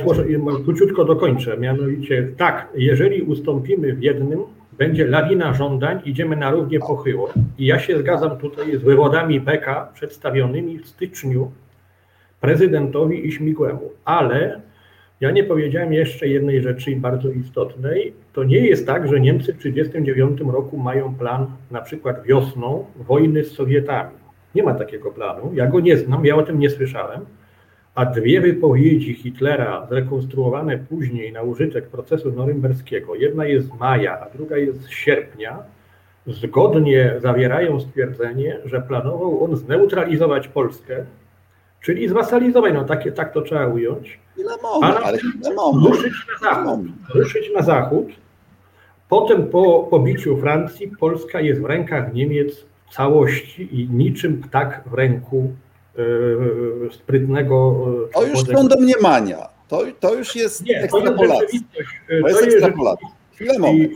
króciutko dokończę. Mianowicie, tak, jeżeli ustąpimy w jednym, będzie lawina żądań, idziemy na równie pochyło. I ja się zgadzam tutaj z wywodami Beka przedstawionymi w styczniu prezydentowi i Śmigłemu. Ale ja nie powiedziałem jeszcze jednej rzeczy bardzo istotnej. To nie jest tak, że Niemcy w 1939 roku mają plan na przykład wiosną wojny z Sowietami. Nie ma takiego planu. Ja go nie znam, ja o tym nie słyszałem. A dwie wypowiedzi Hitlera, zrekonstruowane później na użytek procesu norymberskiego, jedna jest z maja, a druga jest z sierpnia, zgodnie zawierają stwierdzenie, że planował on zneutralizować Polskę, czyli zwasalizować, no takie, tak to trzeba ująć, Chwilę moment, ale chwilę moment. ruszyć na zachód. Ruszyć na zachód. Potem po pobiciu Francji Polska jest w rękach Niemiec w całości i niczym ptak w ręku e, sprytnego. e, To już są domniemania. To, to już jest Nie, ekstrapolacja. e, To jest ekstrapolacja. Chwilę moment.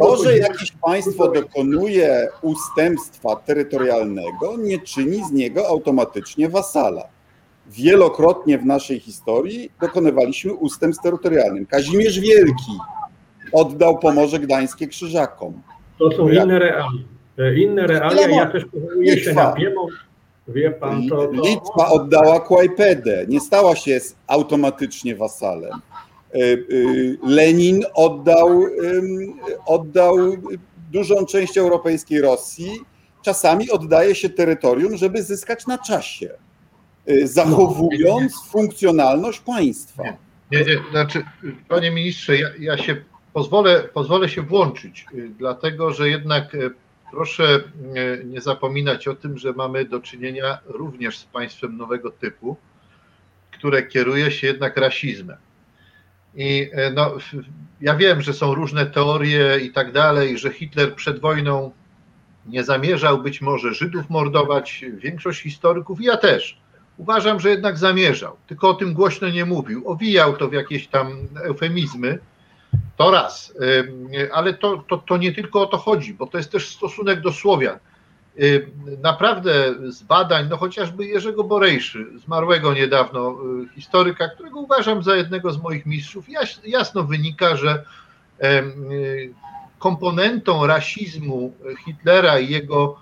To, że jakieś państwo dokonuje ustępstwa terytorialnego, nie czyni z niego automatycznie wasala. Wielokrotnie w naszej historii dokonywaliśmy ustępstw terytorialnych. Kazimierz Wielki oddał Pomorze Gdańskie Krzyżakom. To są Ja- inne realia. E, Inne realia, ja też powołuję się na Piemont. Wie pan, to, to Litwa oddała Kłajpedę, nie stała się automatycznie wasalem. Y, y, Lenin oddał, oddał dużą część europejskiej Rosji. Czasami oddaje się terytorium, żeby zyskać na czasie, zachowując funkcjonalność państwa. Nie, nie, znaczy, panie ministrze, ja, ja się pozwolę, pozwolę się włączyć, y, dlatego że jednak y, proszę y, nie zapominać o tym, że mamy do czynienia również z państwem nowego typu, które kieruje się jednak rasizmem. I y, no, ja wiem, że są różne teorie i tak dalej, że Hitler przed wojną nie zamierzał być może Żydów mordować, większość historyków, ja też. Uważam, że jednak zamierzał, tylko o tym głośno nie mówił. Owijał to w jakieś tam eufemizmy. To raz, ale to, to, to nie tylko o to chodzi, bo to jest też stosunek do Słowian. Naprawdę z badań, no chociażby Jerzego Borejszy, zmarłego niedawno y, historyka, którego uważam za jednego z moich mistrzów, jas- jasno wynika, że komponentą rasizmu Hitlera i jego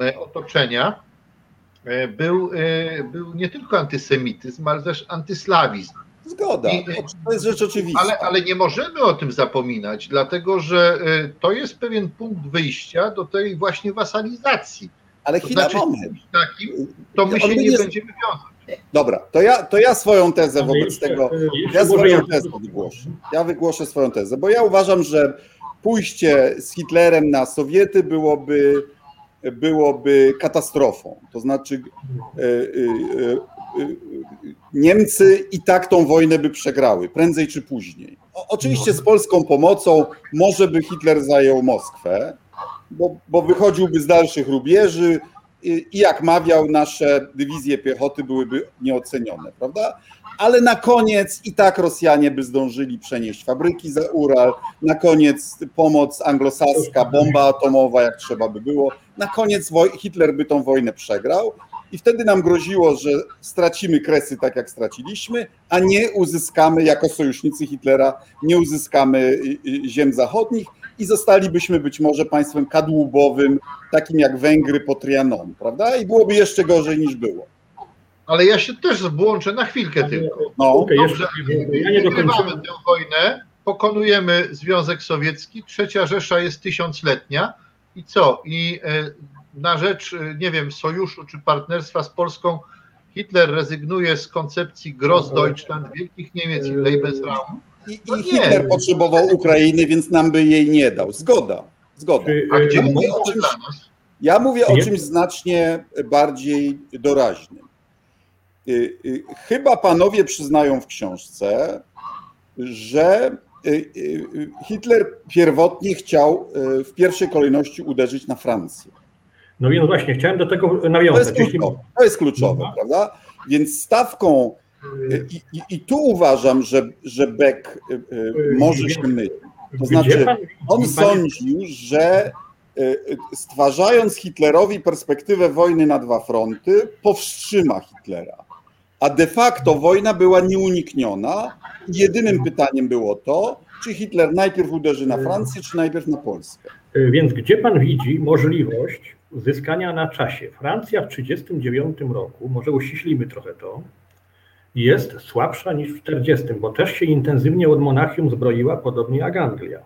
e, otoczenia e, był, e, był nie tylko antysemityzm, ale też antyslawizm. Zgoda, I- to jest rzecz oczywista. Ale, ale nie możemy o tym zapominać, dlatego że e, to jest pewien punkt wyjścia do tej właśnie wasalizacji. Ale To chwila, znaczy, moment. takim, to my się nie nie- będziemy wiązać. Dobra, to ja, to ja swoją tezę Ale wobec jeszcze- tego. e, jeszcze Ja swoją ja- tezę wygłoszę. Ja wygłoszę swoją tezę, bo ja uważam, że pójście z Hitlerem na Sowiety byłoby, byłoby katastrofą. To znaczy e, e, e, Niemcy i tak tą wojnę by przegrały, prędzej czy później. Oczywiście z polską pomocą może by Hitler zajął Moskwę, bo, bo wychodziłby z dalszych rubieży i, i jak mawiał, nasze dywizje piechoty byłyby nieocenione, prawda? Ale na koniec i tak Rosjanie by zdążyli przenieść fabryki za Ural, na koniec pomoc anglosaska, bomba atomowa, jak trzeba by było. Na koniec woj- Hitler by tą wojnę przegrał i wtedy nam groziło, że stracimy kresy tak jak straciliśmy, a nie uzyskamy jako sojusznicy Hitlera, nie uzyskamy y, y, ziem zachodnich i zostalibyśmy być może państwem kadłubowym, takim jak Węgry po Trianon, prawda? I byłoby jeszcze gorzej niż było. Ale ja się też włączę na chwilkę tylko. No, Okej, Dobrze, jeszcze, ja nie wygrywamy tę wojnę, pokonujemy Związek Sowiecki, trzecia Rzesza jest tysiącletnia i co? I e, na rzecz, e, nie wiem, sojuszu czy partnerstwa z Polską Hitler rezygnuje z koncepcji Grossdeutschland, Wielkich Niemiec i Lebensraum. i, No i nie. Hitler potrzebował Ukrainy, więc nam by jej nie dał. Zgoda, zgoda. A gdzie e, mówię jest o to czymś- dla nas? Ja mówię o czymś znacznie bardziej doraźnym. Chyba panowie przyznają w książce, że Hitler pierwotnie chciał y, w pierwszej kolejności uderzyć na Francję. No więc właśnie, chciałem do tego To jest nawiązać. Kluczowe, to jest kluczowe Mhm. prawda? Więc stawką, y, i, i, i tu uważam, że, że Beck y, y, może się mylić. To znaczy, On sądził, że y, y, stwarzając Hitlerowi perspektywę wojny na dwa fronty, powstrzyma Hitlera. A de facto wojna była nieunikniona. Jedynym pytaniem było to, czy Hitler najpierw uderzy na Francję, czy najpierw na Polskę. Y, Więc gdzie pan widzi możliwość zyskania na czasie? Francja w 1939 roku, może uściślimy trochę to, jest słabsza niż w 1940, bo też się intensywnie od Monachium zbroiła, podobnie jak Anglia.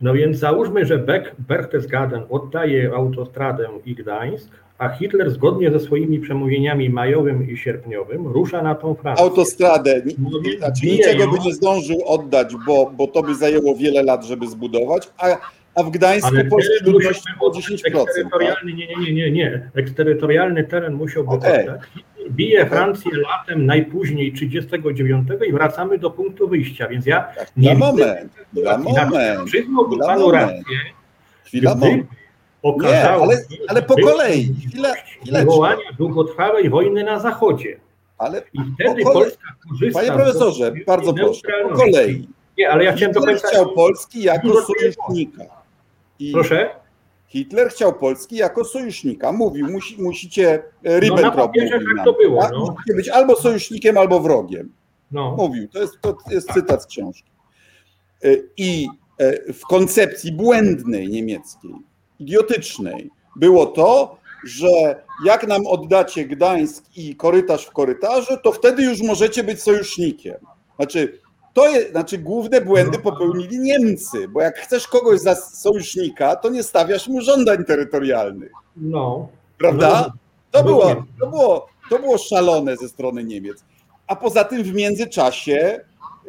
No więc załóżmy, że Beck, Berchtesgaden oddaje autostradę i Gdańsk, a Hitler zgodnie ze swoimi przemówieniami majowym i sierpniowym rusza na tą Francję. Autostradę, znaczy niczego by nie zdążył oddać, bo, bo to by zajęło wiele lat, żeby zbudować, a, a w Gdańsku ludności było być 10%. Tak? eksterytorialny, nie, nie, nie, nie, nie. Eksterytorialny teren musiałby Okej. zostać. Bije Francję latem najpóźniej 39 i wracamy do punktu wyjścia, więc ja Tak, nie na moment, sytuacji. moment, Przyznałbym panu moment. rację, chwila, moment. Okazało ale- ale po kolei, chwilę- wywołania długotrwałej wojny na Zachodzie. Ale I wtedy kolei. Polska korzysta panie profesorze, bardzo proszę, po kolei. Nie, ale ja chciałem Hitler dokończyć. chciał Polski jako sojusznika. I Proszę? Hitler chciał Polski jako sojusznika. Mówił, musi, musicie, e, No, na Ribbentrop papierze mówił tak to było, tak? no. Musicie być albo sojusznikiem, albo wrogiem. No. Mówił, to jest, to jest cytat z książki. E, I e, w koncepcji błędnej niemieckiej, idiotycznej, było to, że jak nam oddacie Gdańsk i korytarz w korytarzu, to wtedy już możecie być sojusznikiem. Znaczy, to jest, znaczy główne błędy popełnili Niemcy, bo jak chcesz kogoś za sojusznika, to nie stawiasz mu żądań terytorialnych, no. prawda? To No było, nie. to było, to było szalone ze strony Niemiec. A poza tym w międzyczasie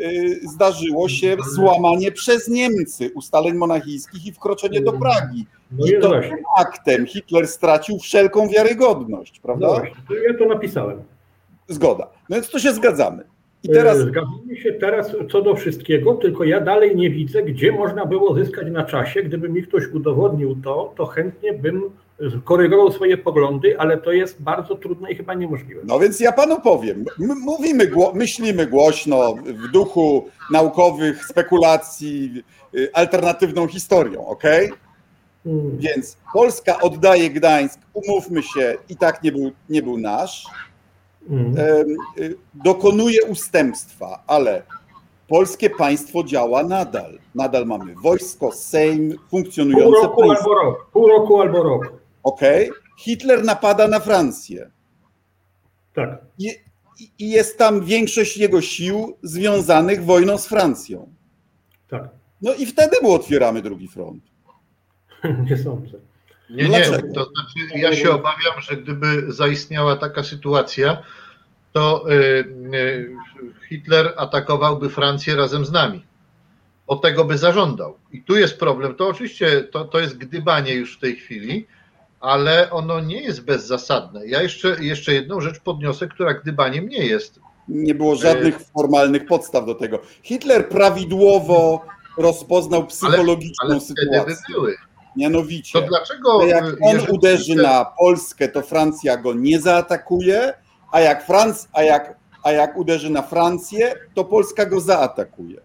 y, zdarzyło się złamanie przez Niemcy ustaleń monachijskich i wkroczenie do Pragi. No I to właśnie. tym aktem Hitler stracił wszelką wiarygodność, No prawda? właśnie, to ja to napisałem. Zgoda. No więc to się zgadzamy. I teraz E, Zgadzamy się teraz co do wszystkiego, tylko ja dalej nie widzę, gdzie można było zyskać na czasie. Gdyby mi ktoś udowodnił to, to chętnie bym korygował swoje poglądy, ale to jest bardzo trudne i chyba niemożliwe. No więc ja panu powiem, mówimy, gło- myślimy głośno w duchu naukowych spekulacji, y, alternatywną historią, ok? Hmm. Więc Polska oddaje Gdańsk, umówmy się, i tak nie był, nie był nasz, Hmm. y, dokonuje ustępstwa, ale polskie państwo działa nadal. Nadal mamy wojsko, Sejm, Pół funkcjonujące roku państwo, albo rok. Pół roku albo rok. ok? Hitler napada na Francję. Tak. I, i jest tam większość jego sił związanych wojną z Francją. Tak. No i wtedy mu otwieramy drugi front. [laughs] Nie sądzę. Nie, nie, to znaczy ja się obawiam, że gdyby zaistniała taka sytuacja, to y, y, Hitler atakowałby Francję razem z nami. O tego by zażądał. I tu jest problem. To oczywiście to, to jest gdybanie już w tej chwili, ale ono nie jest bezzasadne. Ja jeszcze, jeszcze jedną rzecz podniosę, która gdybaniem nie jest. Nie było żadnych formalnych podstaw do tego. Hitler prawidłowo rozpoznał psychologiczną Ale wtedy by sytuację. były. Mianowicie, To dlaczego. jak y, on uderzy na Polskę, to Francja go nie zaatakuje, a jak, Franc, a jak, a jak uderzy na Francję, to Polska go zaatakuje.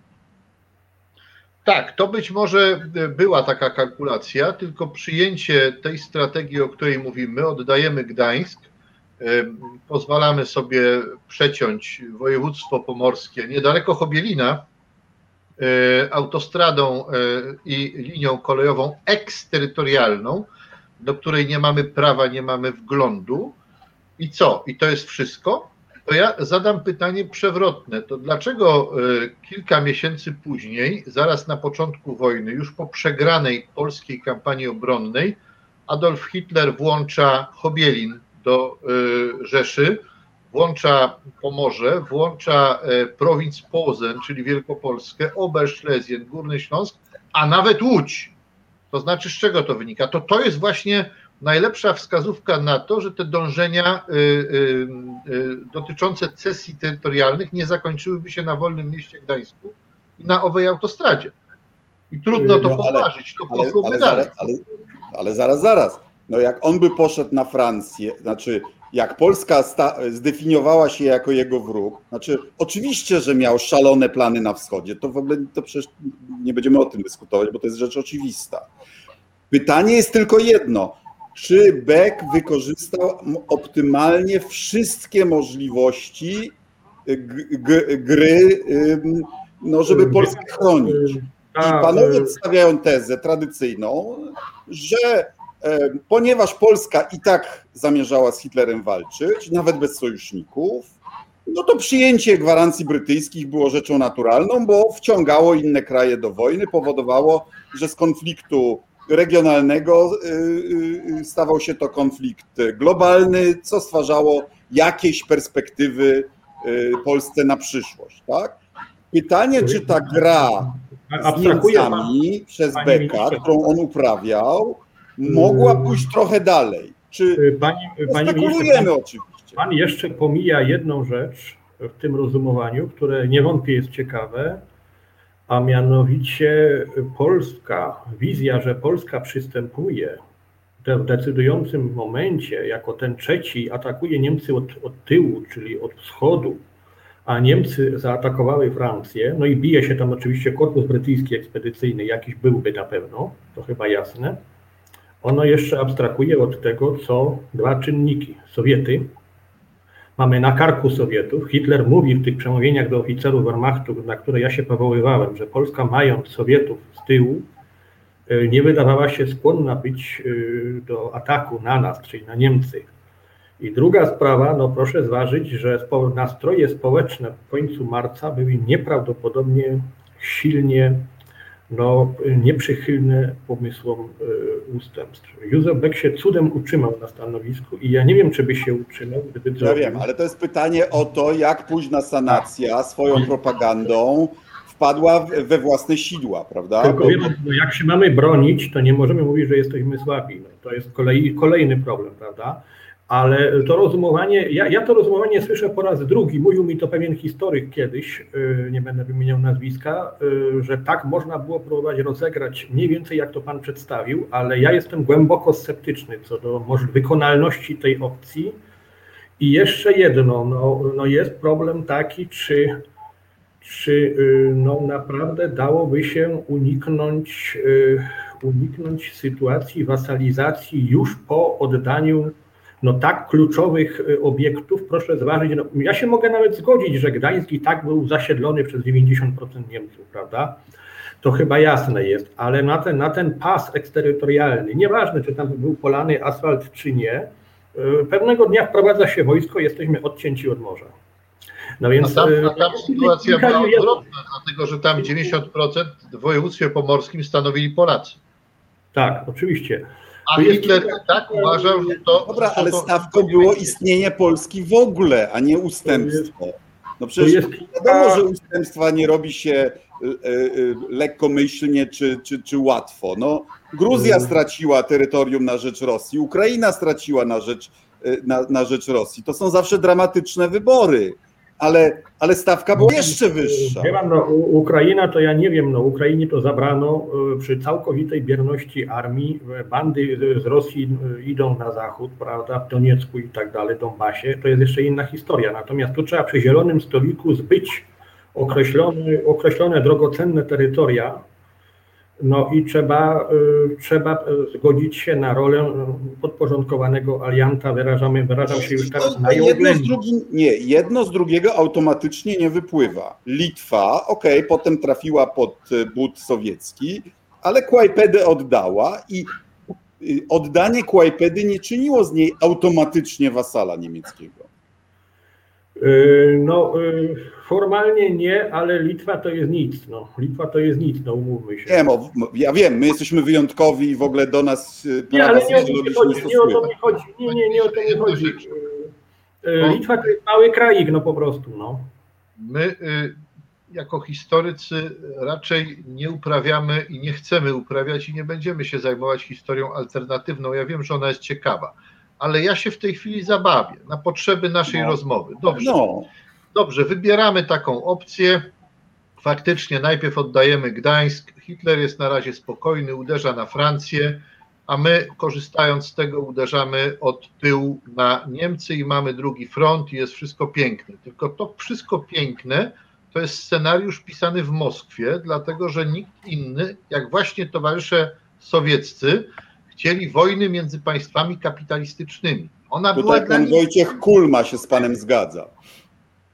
Tak, to być może była taka kalkulacja, tylko przyjęcie tej strategii, o której mówimy, oddajemy Gdańsk, em, pozwalamy sobie przeciąć województwo pomorskie niedaleko Chobielina autostradą e, i linią kolejową eksterytorialną, do której nie mamy prawa, nie mamy wglądu. I co? I to jest wszystko? To ja zadam pytanie przewrotne. To dlaczego e, kilka miesięcy później, zaraz na początku wojny, już po przegranej polskiej kampanii obronnej, Adolf Hitler włącza Chobielin do Rzeszy, włącza Pomorze, włącza e, prowinc Pozen, czyli Wielkopolskę, Oberschlesien, Górny Śląsk, a nawet Łódź. To znaczy, z czego to wynika? To to jest właśnie najlepsza wskazówka na to, że te dążenia y, y, y, dotyczące cesji terytorialnych nie zakończyłyby się na wolnym mieście Gdańsku i na owej autostradzie. I trudno to No, ale- poważyć, to Ale, ale, dalej. zaraz, ale, ale zaraz, zaraz. No jak on by poszedł na Francję, znaczy jak Polska zdefiniowała się jako jego wróg, znaczy oczywiście, że miał szalone plany na wschodzie, to w ogóle to przecież nie będziemy o tym dyskutować, bo to jest rzecz oczywista. Pytanie jest tylko jedno. Czy Beck wykorzystał optymalnie wszystkie możliwości g, gry, no, żeby Polskę chronić? I panowie stawiają tezę tradycyjną, że ponieważ Polska i tak zamierzała z Hitlerem walczyć, nawet bez sojuszników, no to przyjęcie gwarancji brytyjskich było rzeczą naturalną, bo wciągało inne kraje do wojny, powodowało, że z konfliktu regionalnego y, y, stawał się to konflikt globalny, co stwarzało jakieś perspektywy Polsce na przyszłość. Tak? Pytanie, czy ta gra z Niemcami przez Beka, którą on uprawiał, mogła Mm. pójść trochę dalej. Czy y, panie, no, ministrze, oczywiście? Pan jeszcze pomija jedną rzecz w tym rozumowaniu, które niewątpliwie jest ciekawe, a mianowicie Polska, wizja, że Polska przystępuje w decydującym momencie, jako ten trzeci, atakuje Niemcy od, od tyłu, czyli od wschodu, a Niemcy zaatakowały Francję, no i bije się tam oczywiście korpus brytyjski ekspedycyjny, jakiś byłby na pewno, to chyba jasne. Ono jeszcze abstrakuje od tego, co dwa czynniki. Sowiety, mamy na karku Sowietów. Hitler mówi w tych przemówieniach do oficerów Wehrmachtu, na które ja się powoływałem, że Polska mając Sowietów z tyłu, y, nie wydawała się skłonna być y, do ataku na nas, czyli na Niemcy. I druga sprawa, no proszę zważyć, że nastroje społeczne w końcu marca były nieprawdopodobnie silnie no, nieprzychylne pomysłom y, ustępstw. Józef Beck się cudem utrzymał na stanowisku i ja nie wiem, czy by się utrzymał, gdyby Ja zrobił- wiem, ale to jest pytanie o to, jak późna sanacja swoją propagandą wpadła we własne sidła, prawda? Tylko Bo- wiemy, no jak się mamy bronić, to nie możemy mówić, że jesteśmy słabi. No, to jest kolei, kolejny problem, prawda? Ale to rozumowanie, ja, ja to rozumowanie słyszę po raz drugi. Mówił mi to pewien historyk kiedyś, yy, nie będę wymieniał nazwiska, yy, że tak można było próbować rozegrać mniej więcej jak to pan przedstawił, ale ja jestem głęboko sceptyczny co do wykonalności tej opcji. I jeszcze jedno, no, no jest problem taki, czy czy y, no, naprawdę dałoby się uniknąć, y, uniknąć sytuacji wasalizacji już po oddaniu no, tak kluczowych y, obiektów. Proszę zważyć, no, ja się mogę nawet zgodzić, że Gdańsk i tak był zasiedlony przez 90% Niemców, prawda? To chyba jasne jest, ale na ten, na ten pas eksterytorialny, nieważne czy tam był polany asfalt czy nie, y, pewnego dnia wprowadza się wojsko, jesteśmy odcięci od morza. No A więc tam, y, a tam sytuacja była odwrotna, dlatego że tam 90% w województwie pomorskim stanowili Polacy. Tak, oczywiście. A Hitler tak uważał, że to. Dobra, ale stawką było istnienie Polski w ogóle, a nie ustępstwo. No przecież jest wiadomo, że ustępstwa nie robi się y, y, lekkomyślnie czy, czy, czy łatwo. No, Gruzja Mm. straciła terytorium na rzecz Rosji, Ukraina straciła na rzecz, y, na, na rzecz Rosji. To są zawsze dramatyczne wybory, ale, ale stawka była jeszcze wyższa. No, Ukraina to ja nie wiem, no Ukrainie to zabrano y, przy całkowitej bierności armii. y, Bandy z- z Rosji y, idą na zachód, prawda, w Doniecku i tak dalej, Donbasie. To jest jeszcze inna historia. Natomiast tu trzeba przy zielonym stoliku zbyć określone, określone drogocenne terytoria. No i trzeba, y, trzeba zgodzić się na rolę podporządkowanego alianta. Wyrażamy, wyrażam się już teraz To jedno z drugim, nie, jedno z drugiego automatycznie nie wypływa. Litwa, okej, potem trafiła pod y, but sowiecki, ale Kłajpedę oddała i y, oddanie Kłajpedy nie czyniło z niej automatycznie wasala niemieckiego. Yy, No, yy, formalnie nie, ale Litwa to jest nic. No. Litwa to jest nic, no umówmy się. Nie, mo- ja wiem, my jesteśmy wyjątkowi i w ogóle do nas y, Nie, ale nie o to mi strzelowisk chodzi. Nie o to mi chodzi. Nie, nie, nie o to mi chodzi. yy, Litwa to jest mały kraik, no po prostu. No. My y, jako historycy raczej nie uprawiamy i nie chcemy uprawiać i nie będziemy się zajmować historią alternatywną. Ja wiem, że ona jest ciekawa, ale ja się w tej chwili zabawię na potrzeby naszej No. rozmowy. Dobrze, No, dobrze, wybieramy taką opcję. Faktycznie najpierw oddajemy Gdańsk. Hitler jest na razie spokojny, uderza na Francję, a my korzystając z tego uderzamy od tyłu na Niemcy i mamy drugi front i jest wszystko piękne. Tylko to wszystko piękne to jest scenariusz pisany w Moskwie, dlatego że nikt inny, jak właśnie towarzysze sowieccy, chcieli wojny między państwami kapitalistycznymi. Ona była tutaj dla pan nich Wojciech Kulma się z panem zgadza.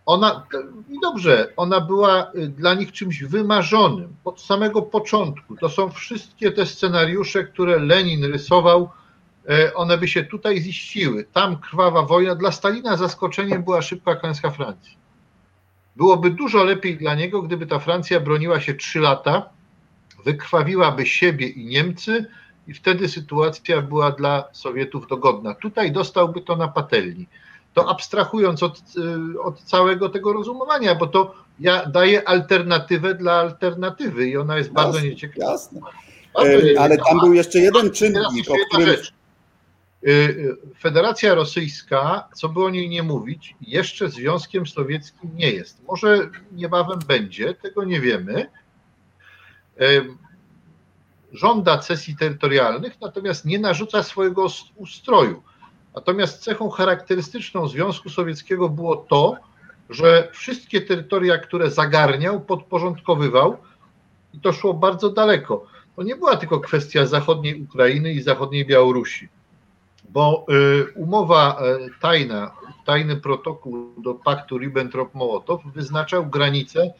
ona, i dobrze, ona była y, dla nich czymś wymarzonym od samego początku. To są wszystkie te scenariusze, które Lenin rysował, e, one by się tutaj ziściły. Tam krwawa wojna. Dla Stalina zaskoczeniem była szybka klęska Francji. Byłoby dużo lepiej dla niego, gdyby ta Francja broniła się trzy lata, wykrwawiłaby siebie i Niemcy i wtedy sytuacja była dla Sowietów dogodna. Tutaj dostałby to na patelni. To abstrahując od, y, od całego tego rozumowania, bo to ja daję alternatywę dla alternatywy i ona jest bardzo Jasne, nieciekawa. Jasne. Bardzo E, Ale tam był jeszcze jeden czynnik, o którym rzecz. Y, y, Federacja Rosyjska, co by o niej nie mówić, jeszcze Związkiem Sowieckim nie jest. Może niebawem będzie, tego nie wiemy. Żąda cesji terytorialnych, natomiast nie narzuca swojego ust- ustroju. Natomiast cechą charakterystyczną Związku Sowieckiego było to, że wszystkie terytoria, które zagarniał, podporządkowywał i to szło bardzo daleko. To nie była tylko kwestia zachodniej Ukrainy i zachodniej Białorusi, bo y, umowa y, tajna, tajny protokół do paktu Ribbentrop-Mołotow wyznaczał granice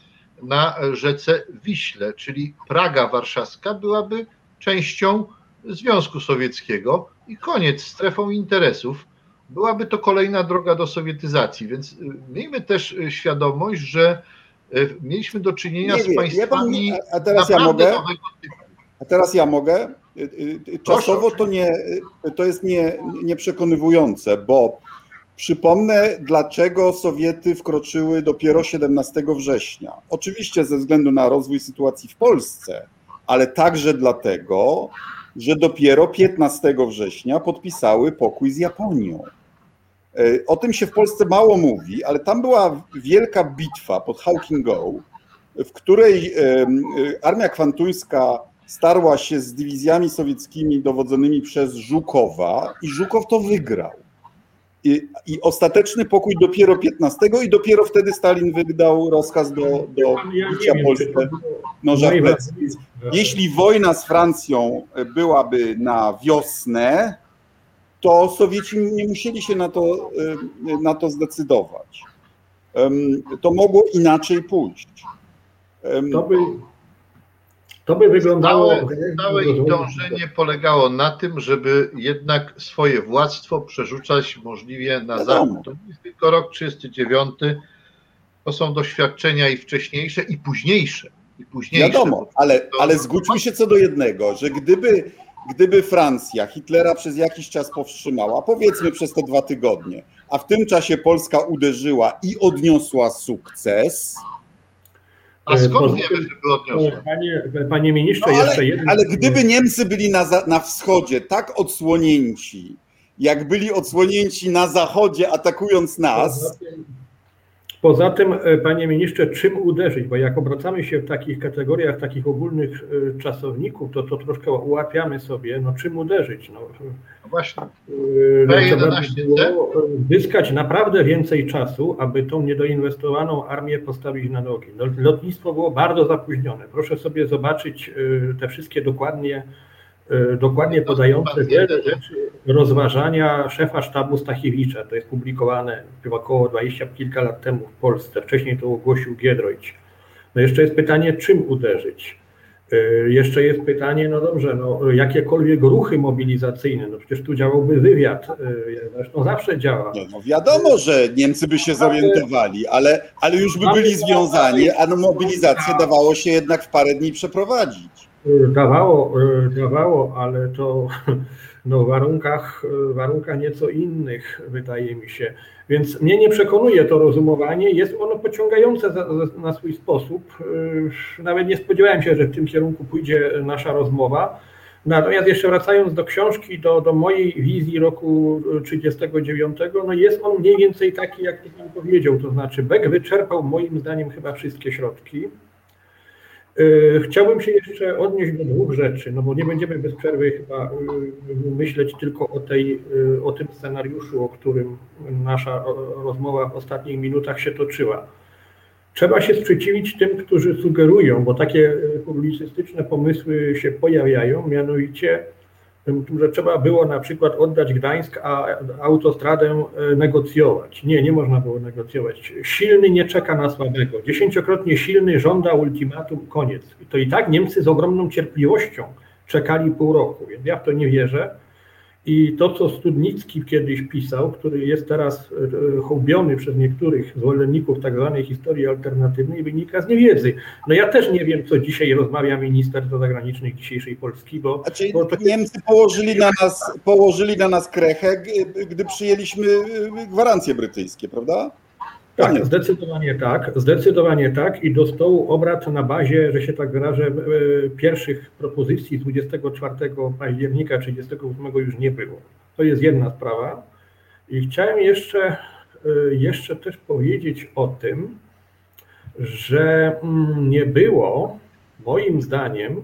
na rzece Wiśle, czyli Praga Warszawska byłaby częścią Związku Sowieckiego i koniec strefą interesów. Byłaby to kolejna droga do sowietyzacji, więc y, miejmy też y, świadomość, że y, mieliśmy do czynienia Nie z wie, państwami pan, a- teraz ja mogę? A teraz ja mogę. Czasowo to, nie, to jest nie, nieprzekonywujące, bo przypomnę, dlaczego Sowiety wkroczyły dopiero 17 września. Oczywiście ze względu na rozwój sytuacji w Polsce, ale także dlatego, że dopiero 15 września podpisały pokój z Japonią. Y, O tym się w Polsce mało mówi, ale tam była wielka bitwa pod Hałkingą, w której y, armia kwantuńska starła się z dywizjami sowieckimi dowodzonymi przez Żukowa i Żukow to wygrał. I, I ostateczny pokój dopiero 15 i dopiero wtedy Stalin wydał rozkaz do, do Ja bicia było noża plecy. najważniejsze. Jeśli wojna z Francją byłaby na wiosnę, to Sowieci nie musieli się na to, y, na to zdecydować. To mogło inaczej pójść. To by, to by wyglądało. Całe, całe ich dążenie polegało na tym, żeby jednak swoje władztwo przerzucać możliwie na zachód. To nie jest tylko rok 39, to są doświadczenia i wcześniejsze, i późniejsze. I późniejsze. Wiadomo, ale, to- ale zgódźmy się co do jednego, że gdyby, gdyby Francja Hitlera przez jakiś czas powstrzymała, powiedzmy przez te dwa tygodnie, a w tym czasie Polska uderzyła i odniosła sukces, A skąd Poza wiemy, żeby odniosła? Panie, panie ministrze, no ale, jeszcze jeden. ale gdyby Niemcy byli na, na wschodzie tak odsłonięci, jak byli odsłonięci na zachodzie, atakując nas, poza tym, e, panie ministrze, czym uderzyć? Bo jak obracamy się w takich kategoriach, takich ogólnych e, czasowników, to to troszkę ułapiamy sobie, no czym uderzyć? No właśnie. Yy, trzeba by B11T? było zyskać naprawdę więcej czasu, aby tą niedoinwestowaną armię postawić na nogi. No, Lotnictwo było bardzo zapóźnione. Proszę sobie zobaczyć yy, te wszystkie dokładnie, yy, dokładnie podające wiele rzeczy rozważania szefa sztabu Stachiewicza. To jest publikowane chyba około 20 kilka lat temu w Polsce. Wcześniej to ogłosił Giedroyć. No jeszcze jest pytanie, czym uderzyć? Y, Jeszcze jest pytanie, no dobrze, no, jakiekolwiek ruchy mobilizacyjne, no przecież tu działałby wywiad, y, zresztą zawsze działa. no, no wiadomo, że Niemcy by się zorientowali, ale, ale już by byli związani, a no mobilizację dawało się jednak w parę dni przeprowadzić. Y, Dawało, dawało, ale to [laughs] no, warunkach, warunkach nieco innych, wydaje mi się. Więc mnie nie przekonuje to rozumowanie. Jest ono pociągające za, za, na swój sposób. Y, Nawet nie spodziewałem się, że w tym kierunku pójdzie nasza rozmowa. Natomiast jeszcze wracając do książki, do, do mojej wizji roku 39, no jest on mniej więcej taki, jak pan powiedział. To znaczy, Beck wyczerpał moim zdaniem chyba wszystkie środki. Y, Chciałbym się jeszcze odnieść do dwóch rzeczy, no bo nie będziemy bez przerwy chyba y, myśleć tylko o, tej, y, o tym scenariuszu, o którym nasza rozmowa w ostatnich minutach się toczyła. Trzeba się sprzeciwić tym, którzy sugerują, bo takie publicystyczne pomysły się pojawiają, mianowicie, że trzeba było na przykład oddać Gdańsk, a autostradę y, negocjować. Nie, nie można było negocjować. Silny nie czeka na słabego. Dziesięciokrotnie silny żąda ultimatum, koniec. I to i tak Niemcy z ogromną cierpliwością czekali pół roku, więc ja w to nie wierzę. I to, co Studnicki kiedyś pisał, który jest teraz e, hołbiony przez niektórych zwolenników tak zwanej historii alternatywnej, wynika z niewiedzy. No ja też nie wiem, co dzisiaj rozmawia minister do zagranicznych dzisiejszej Polski, bo... Znaczy, bo to... Niemcy położyli na, nas, położyli na nas krechę, gdy przyjęliśmy y, gwarancje brytyjskie, prawda? Tak, zdecydowanie tak, zdecydowanie tak i do stołu obrad na bazie, że się tak wyrażę, e, pierwszych propozycji 24 października 38 już nie było. To jest jedna sprawa. I chciałem jeszcze, e, jeszcze też powiedzieć o tym, że mm, nie było moim zdaniem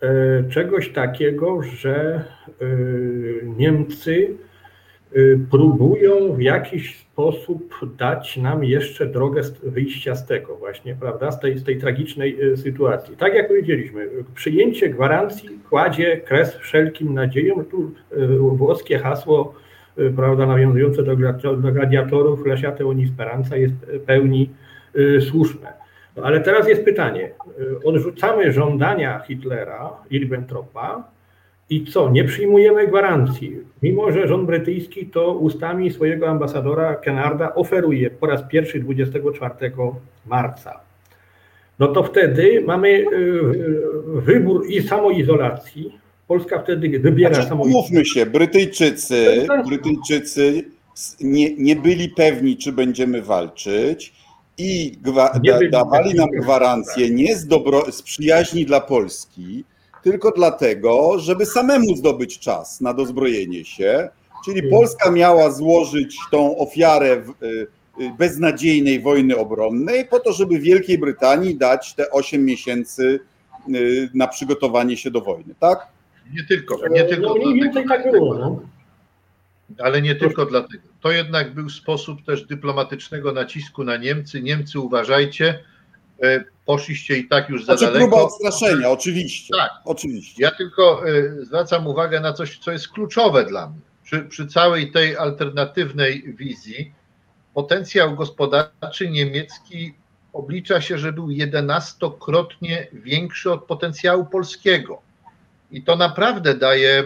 e, czegoś takiego, że Niemcy próbują w jakiś sposób dać nam jeszcze drogę wyjścia z tego właśnie, prawda, z tej, z tej tragicznej y, sytuacji. Tak jak powiedzieliśmy, przyjęcie gwarancji kładzie kres wszelkim nadziejom. Tu y, włoskie hasło, prawda, nawiązujące do, gladiatorów Lesiate Oni Speranza jest pełni słuszne. No, ale teraz jest pytanie, odrzucamy żądania Hitlera i Ribbentropa, i co? Nie przyjmujemy gwarancji. Mimo, że rząd brytyjski to ustami swojego ambasadora Kenarda oferuje po raz pierwszy 24 marca. No to wtedy mamy y, wybór i samoizolacji. Polska wtedy wybiera znaczy, samoizolację. Umówmy się, Brytyjczycy, Brytyjczycy nie, nie byli pewni, czy będziemy walczyć i gwa, da, dawali nam gwarancję nie z, dobro, z przyjaźni dla Polski, tylko dlatego, żeby samemu zdobyć czas na dozbrojenie się. Czyli hmm. Polska miała złożyć tą ofiarę y, y, beznadziejnej wojny obronnej po to, żeby Wielkiej Brytanii dać te 8 miesięcy y, na przygotowanie się do wojny, tak? Nie tylko, nie tylko. No, mniej więcej tak było. No. Ale nie tylko dlatego. To jednak był sposób też dyplomatycznego nacisku na Niemcy. Niemcy, uważajcie, E, poszliście i tak już za znaczy, daleko. Próba odstraszenia, oczywiście. Tak, oczywiście. Ja tylko e, zwracam uwagę na coś, co jest kluczowe dla mnie. Przy, przy całej tej alternatywnej wizji potencjał gospodarczy niemiecki oblicza się, że był jedenastokrotnie większy od potencjału polskiego. I to naprawdę daje e,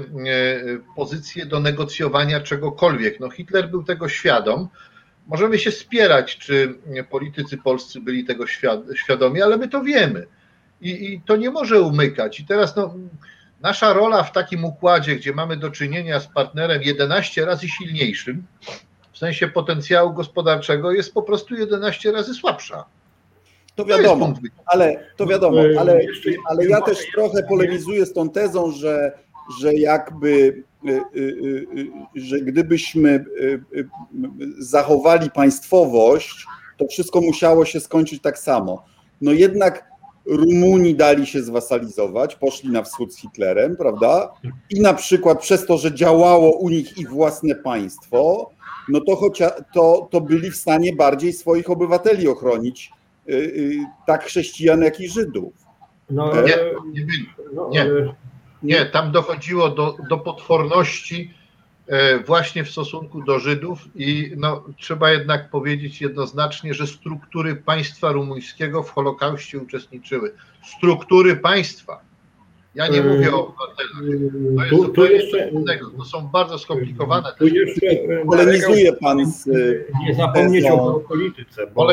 pozycję do negocjowania czegokolwiek. No Hitler był tego świadom, Możemy się spierać, czy politycy polscy byli tego świadomi, ale my to wiemy. I, i to nie może umykać. I teraz no, nasza rola w takim układzie, gdzie mamy do czynienia z partnerem 11 razy silniejszym, w sensie potencjału gospodarczego, jest po prostu 11 razy słabsza. To wiadomo, ale to wiadomo, ale, ale ja też trochę polemizuję z tą tezą, że, że jakby że gdybyśmy zachowali państwowość, to wszystko musiało się skończyć tak samo. No jednak Rumuni dali się zwasalizować, poszli na wschód z Hitlerem, prawda? I na przykład przez to, że działało u nich ich własne państwo, no to, chocia, to, to byli w stanie bardziej swoich obywateli ochronić, tak chrześcijan, jak i Żydów. No, nie, nie byli. No, nie. Nie, tam dochodziło do, do potworności e, właśnie w stosunku do Żydów i no, trzeba jednak powiedzieć jednoznacznie, że struktury państwa rumuńskiego w Holokauście uczestniczyły. Struktury państwa. Ja nie mówię o obywatelach. To, jest, to, jeszcze, to są bardzo skomplikowane. Tu jeszcze polemizuje pan z Nie zapomnieć o geopolityce, bo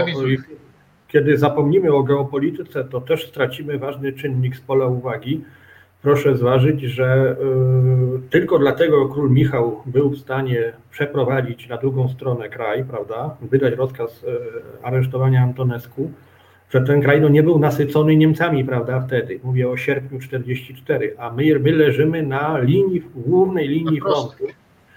kiedy zapomnimy o geopolityce, to też stracimy ważny czynnik z pola uwagi, proszę zważyć, że y, tylko dlatego król Michał był w stanie przeprowadzić na drugą stronę kraj, prawda, wydać rozkaz y, aresztowania Antonesku, że ten kraj no, nie był nasycony Niemcami, prawda, wtedy. Mówię o sierpniu 44, a my, my leżymy na linii, głównej linii frontu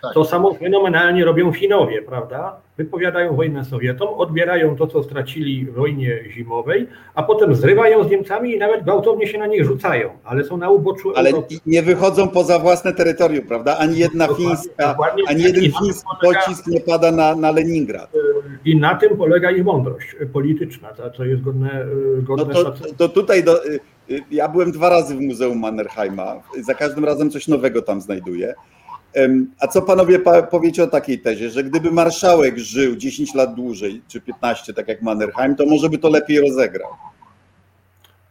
tak. To samo fenomenalnie robią Finowie, prawda? Wypowiadają wojnę Sowietom, odbierają to, co stracili w wojnie zimowej, a potem zrywają z Niemcami i nawet gwałtownie się na nich rzucają, ale są na uboczu Ale Europy. nie wychodzą poza własne terytorium, prawda? Ani jedna dokładnie, fińska, dokładnie, ani jeden fiński pocisk nie pada na, na Leningrad. I na tym polega ich mądrość polityczna, co jest godne, godne no to, to tutaj do, y, y, ja byłem dwa razy w Muzeum Mannerheima, za każdym razem coś nowego tam znajduję. A co panowie powiecie o takiej tezie, że gdyby marszałek żył 10 lat dłużej, czy 15, tak jak Mannerheim, to może by to lepiej rozegrał?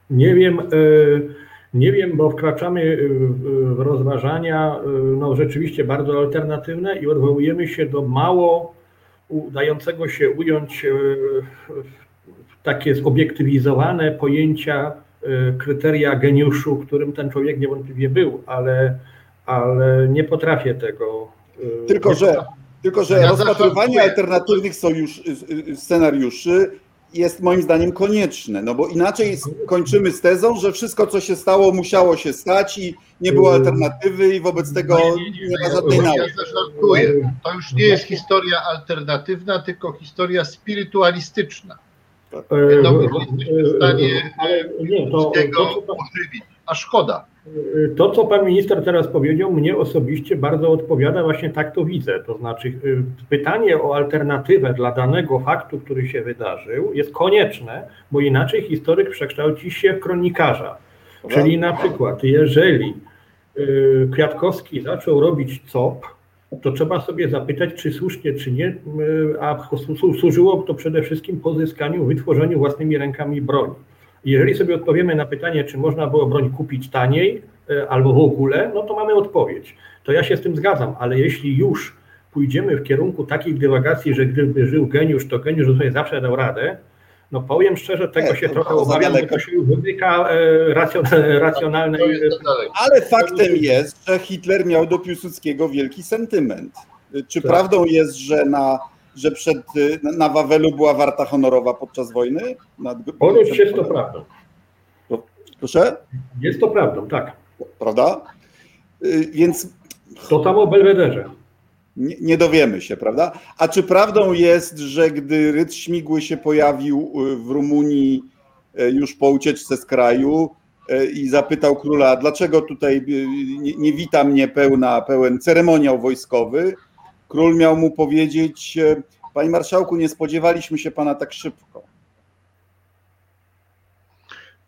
Nie wiem. E, Nie wiem, bo wkraczamy y, w rozważania no, rzeczywiście bardzo alternatywne i odwołujemy się do mało udającego się ująć takie zobiektywizowane pojęcia kryteria geniuszu, którym ten człowiek niewątpliwie był, ale, ale nie potrafię tego. Tylko, że, tylko, że ja rozpatrywanie alternatywnych sojusz, scenariuszy jest moim zdaniem konieczne, no bo inaczej kończymy z tezą, że wszystko, co się stało, musiało się stać i nie było alternatywy i wobec tego nie, nie, nie, nie ma żadnej nauki. Ja zażartuję. To już nie jest historia alternatywna, tylko historia spirytualistyczna. Tak. No, jesteśmy w stanie nie, to, to, to, pożywić, a szkoda. To, co pan minister teraz powiedział, mnie osobiście bardzo odpowiada, właśnie tak to widzę. To znaczy, y, pytanie o alternatywę dla danego faktu, który się wydarzył, jest konieczne, bo inaczej historyk przekształci się w kronikarza. Czyli na przykład, jeżeli y, Kwiatkowski zaczął robić COP, to trzeba sobie zapytać, czy słusznie, czy nie, y, a służyło to przede wszystkim pozyskaniu, wytworzeniu własnymi rękami broni. Jeżeli sobie odpowiemy na pytanie, czy można było broń kupić taniej e, albo w ogóle, no to mamy odpowiedź. To ja się z tym zgadzam, ale jeśli już pójdziemy w kierunku takich dywagacji, że gdyby żył geniusz, to geniusz sobie zawsze dał radę, no powiem szczerze, tego się trochę obawiam, bo to się już wymyka e, racjon, racjonalnej... Ale faktem jest, że Hitler miał do Piłsudskiego wielki sentyment. Czy tak. prawdą jest, że na że przed, y, na Wawelu była warta honorowa podczas wojny? Nad, Ponoć jest to prawdą. Proszę? Jest to prawdą, tak. Prawda? Y, więc... To tam o Belwederze. Nie, nie, dowiemy się, prawda? A czy prawdą jest, że gdy Ryd Śmigły się pojawił y, w Rumunii już po ucieczce z kraju i zapytał króla, dlaczego tutaj nie, nie wita mnie pełna, pełen ceremoniał wojskowy, Król miał mu powiedzieć: e, Panie marszałku, nie spodziewaliśmy się pana tak szybko.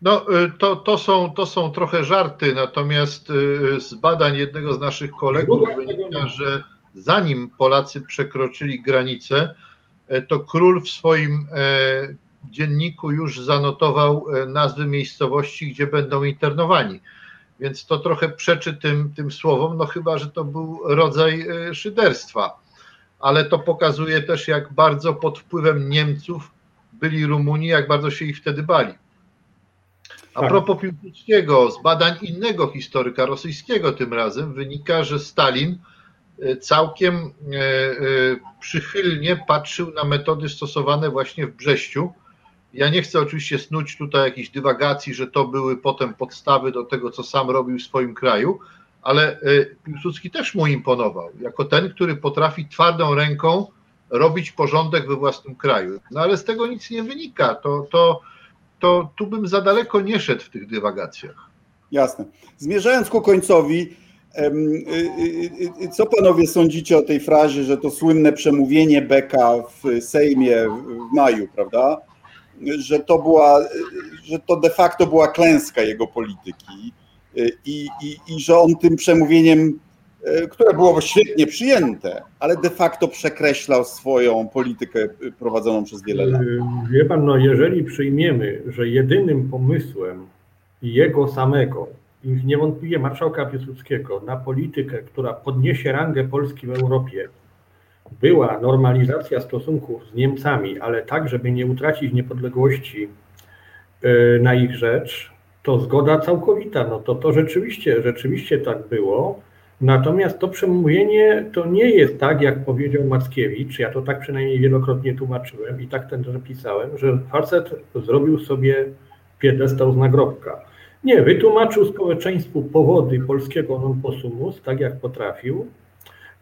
No, e, to, to, są, to są trochę żarty, natomiast e, z badań jednego z naszych kolegów wynika, że zanim Polacy przekroczyli granicę, to król w swoim dzienniku już zanotował nazwy miejscowości, gdzie będą internowani. Więc to trochę przeczy tym, tym słowom, no chyba, że to był rodzaj e, szyderstwa. Ale to pokazuje też, jak bardzo pod wpływem Niemców byli Rumuni, jak bardzo się ich wtedy bali. A tak. propos Piłsudskiego, z badań innego historyka rosyjskiego tym razem wynika, że Stalin e, całkiem e, przychylnie patrzył na metody stosowane właśnie w Brześciu ja nie chcę oczywiście snuć tutaj jakichś dywagacji, że to były potem podstawy do tego, co sam robił w swoim kraju, ale y, Piłsudski też mu imponował, jako ten, który potrafi twardą ręką robić porządek we własnym kraju. No ale z tego nic nie wynika. To, to, to tu bym za daleko nie szedł w tych dywagacjach. Jasne. Zmierzając ku końcowi, y, y, co panowie sądzicie o tej frazie, że to słynne przemówienie Beka w Sejmie w maju, prawda? Że to była, że to de facto była klęska jego polityki i, i, i że on tym przemówieniem, które było świetnie przyjęte, ale de facto przekreślał swoją politykę prowadzoną przez wiele lat. Wie pan, no jeżeli przyjmiemy, że jedynym pomysłem jego samego i niewątpliwie marszałka Piłsudskiego na politykę, która podniesie rangę Polski w Europie, była normalizacja stosunków z Niemcami, ale tak, żeby nie utracić niepodległości e, na ich rzecz, to zgoda całkowita. No to to rzeczywiście, rzeczywiście tak było. Natomiast to przemówienie to nie jest tak, jak powiedział Mackiewicz, ja to tak przynajmniej wielokrotnie tłumaczyłem i tak ten pisałem, że facet zrobił sobie piedestał z nagrobka. Nie, wytłumaczył społeczeństwu powody polskiego non possumus, tak jak potrafił,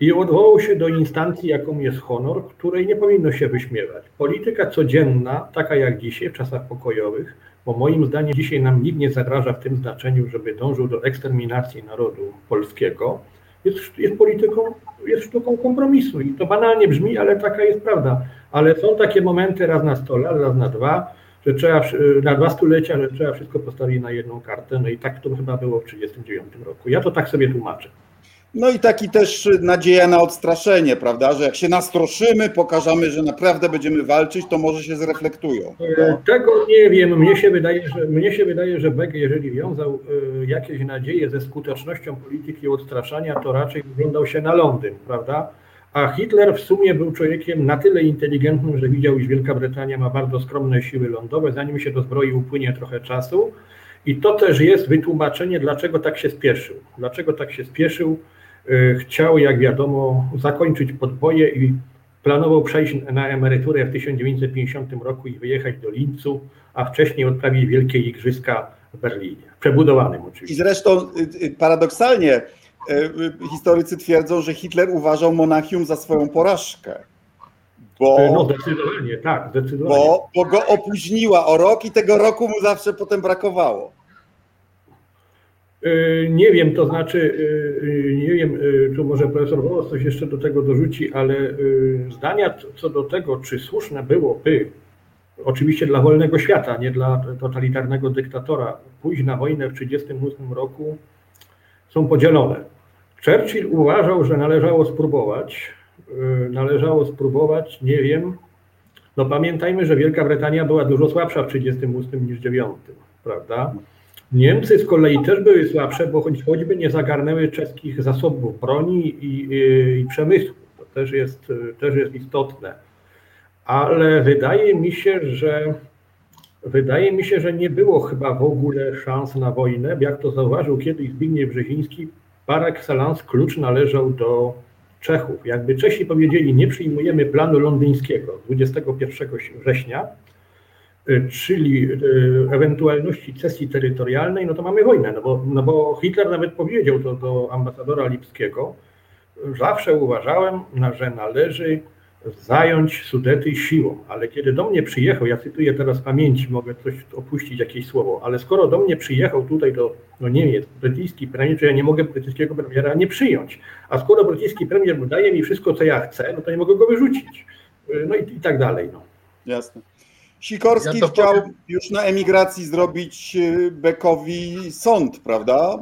i odwołał się do instancji, jaką jest honor, której nie powinno się wyśmiewać. Polityka codzienna, taka jak dzisiaj, w czasach pokojowych, bo moim zdaniem dzisiaj nam nikt nie zagraża w tym znaczeniu, żeby dążył do eksterminacji narodu polskiego, jest, jest polityką, jest sztuką kompromisu. I to banalnie brzmi, ale taka jest prawda. Ale są takie momenty raz na sto lat, raz na dwa, że trzeba na dwa stulecia, że trzeba wszystko postawić na jedną kartę. No i tak to chyba było w 1939 roku. Ja to tak sobie tłumaczę. No i taki też nadzieja na odstraszenie, prawda? Że jak się nastroszymy, pokażemy, że naprawdę będziemy walczyć, to może się zreflektują. E, tego nie wiem. Mnie się wydaje, że, mnie się wydaje, że Beck, jeżeli wiązał e, jakieś nadzieje ze skutecznością polityki odstraszania, to raczej wyglądał się na Londyn, prawda? A Hitler w sumie był człowiekiem na tyle inteligentnym, że widział, iż Wielka Brytania ma bardzo skromne siły lądowe. Zanim się dozbroi, upłynie trochę czasu. I to też jest wytłumaczenie, dlaczego tak się spieszył. Dlaczego tak się spieszył? E, chciał, jak wiadomo, zakończyć podboje i planował przejść na emeryturę w 1950 roku i wyjechać do Lincu, a wcześniej odprawić wielkie igrzyska w Berlinie. Przebudowanym I oczywiście. zresztą y, y, paradoksalnie y, y, historycy twierdzą, że Hitler uważał Monachium za swoją porażkę. Bo, No zdecydowanie, tak, zdecydowanie. bo, bo go opóźniła o rok i tego roku mu zawsze potem brakowało. Y, Nie wiem, to znaczy, y, y, nie wiem, tu może profesor Wolos coś jeszcze do tego dorzuci, ale zdania co do tego, czy słuszne byłoby, oczywiście dla wolnego świata, nie dla totalitarnego dyktatora, pójść na wojnę w 1938 roku, są podzielone. Churchill uważał, że należało spróbować, należało spróbować, nie wiem, no pamiętajmy, że Wielka Brytania była dużo słabsza w 1938 niż w 1939, prawda? Niemcy z kolei też były słabsze, bo choć, choćby nie zagarnęły czeskich zasobów broni i, i, i przemysłu. To też jest, też jest istotne. Ale wydaje mi się, że wydaje mi się, że nie było chyba w ogóle szans na wojnę. Jak to zauważył kiedyś Zbigniew Brzeziński, par excellence klucz należał do Czechów. Jakby Czesi powiedzieli, nie przyjmujemy planu londyńskiego 21 września, czyli y, ewentualności cesji terytorialnej, no to mamy wojnę, no bo, no bo Hitler nawet powiedział to do ambasadora Lipskiego, zawsze uważałem, że należy zająć Sudety siłą, ale kiedy do mnie przyjechał, ja cytuję teraz pamięci, mogę coś opuścić, jakieś słowo, ale skoro do mnie przyjechał tutaj do, do Niemiec brytyjski premier, to ja nie mogę brytyjskiego premiera nie przyjąć, a skoro brytyjski premier daje mi wszystko, co ja chcę, no to nie mogę go wyrzucić. Y, No i, i tak dalej. No. Jasne. Sikorski Ja chciał powiem- już na emigracji zrobić y, Beckowi sąd, prawda?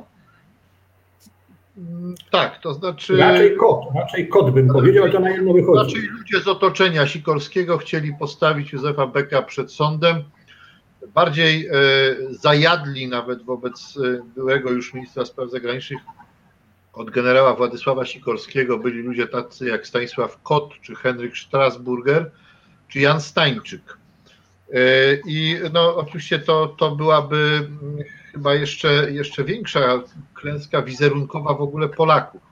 Mm, Tak, to znaczy. Raczej kot, raczej kot bym powiedział, to na jedno wychodzi. Raczej ludzie z otoczenia Sikorskiego chcieli postawić Józefa Becka przed sądem. Bardziej e, zajadli nawet wobec e, byłego już ministra spraw zagranicznych od generała Władysława Sikorskiego byli ludzie tacy jak Stanisław Kot, czy Henryk Strasburger, czy Jan Stańczyk. E, I no, oczywiście to, to byłaby mm, chyba jeszcze, jeszcze większa klęska wizerunkowa w ogóle Polaków,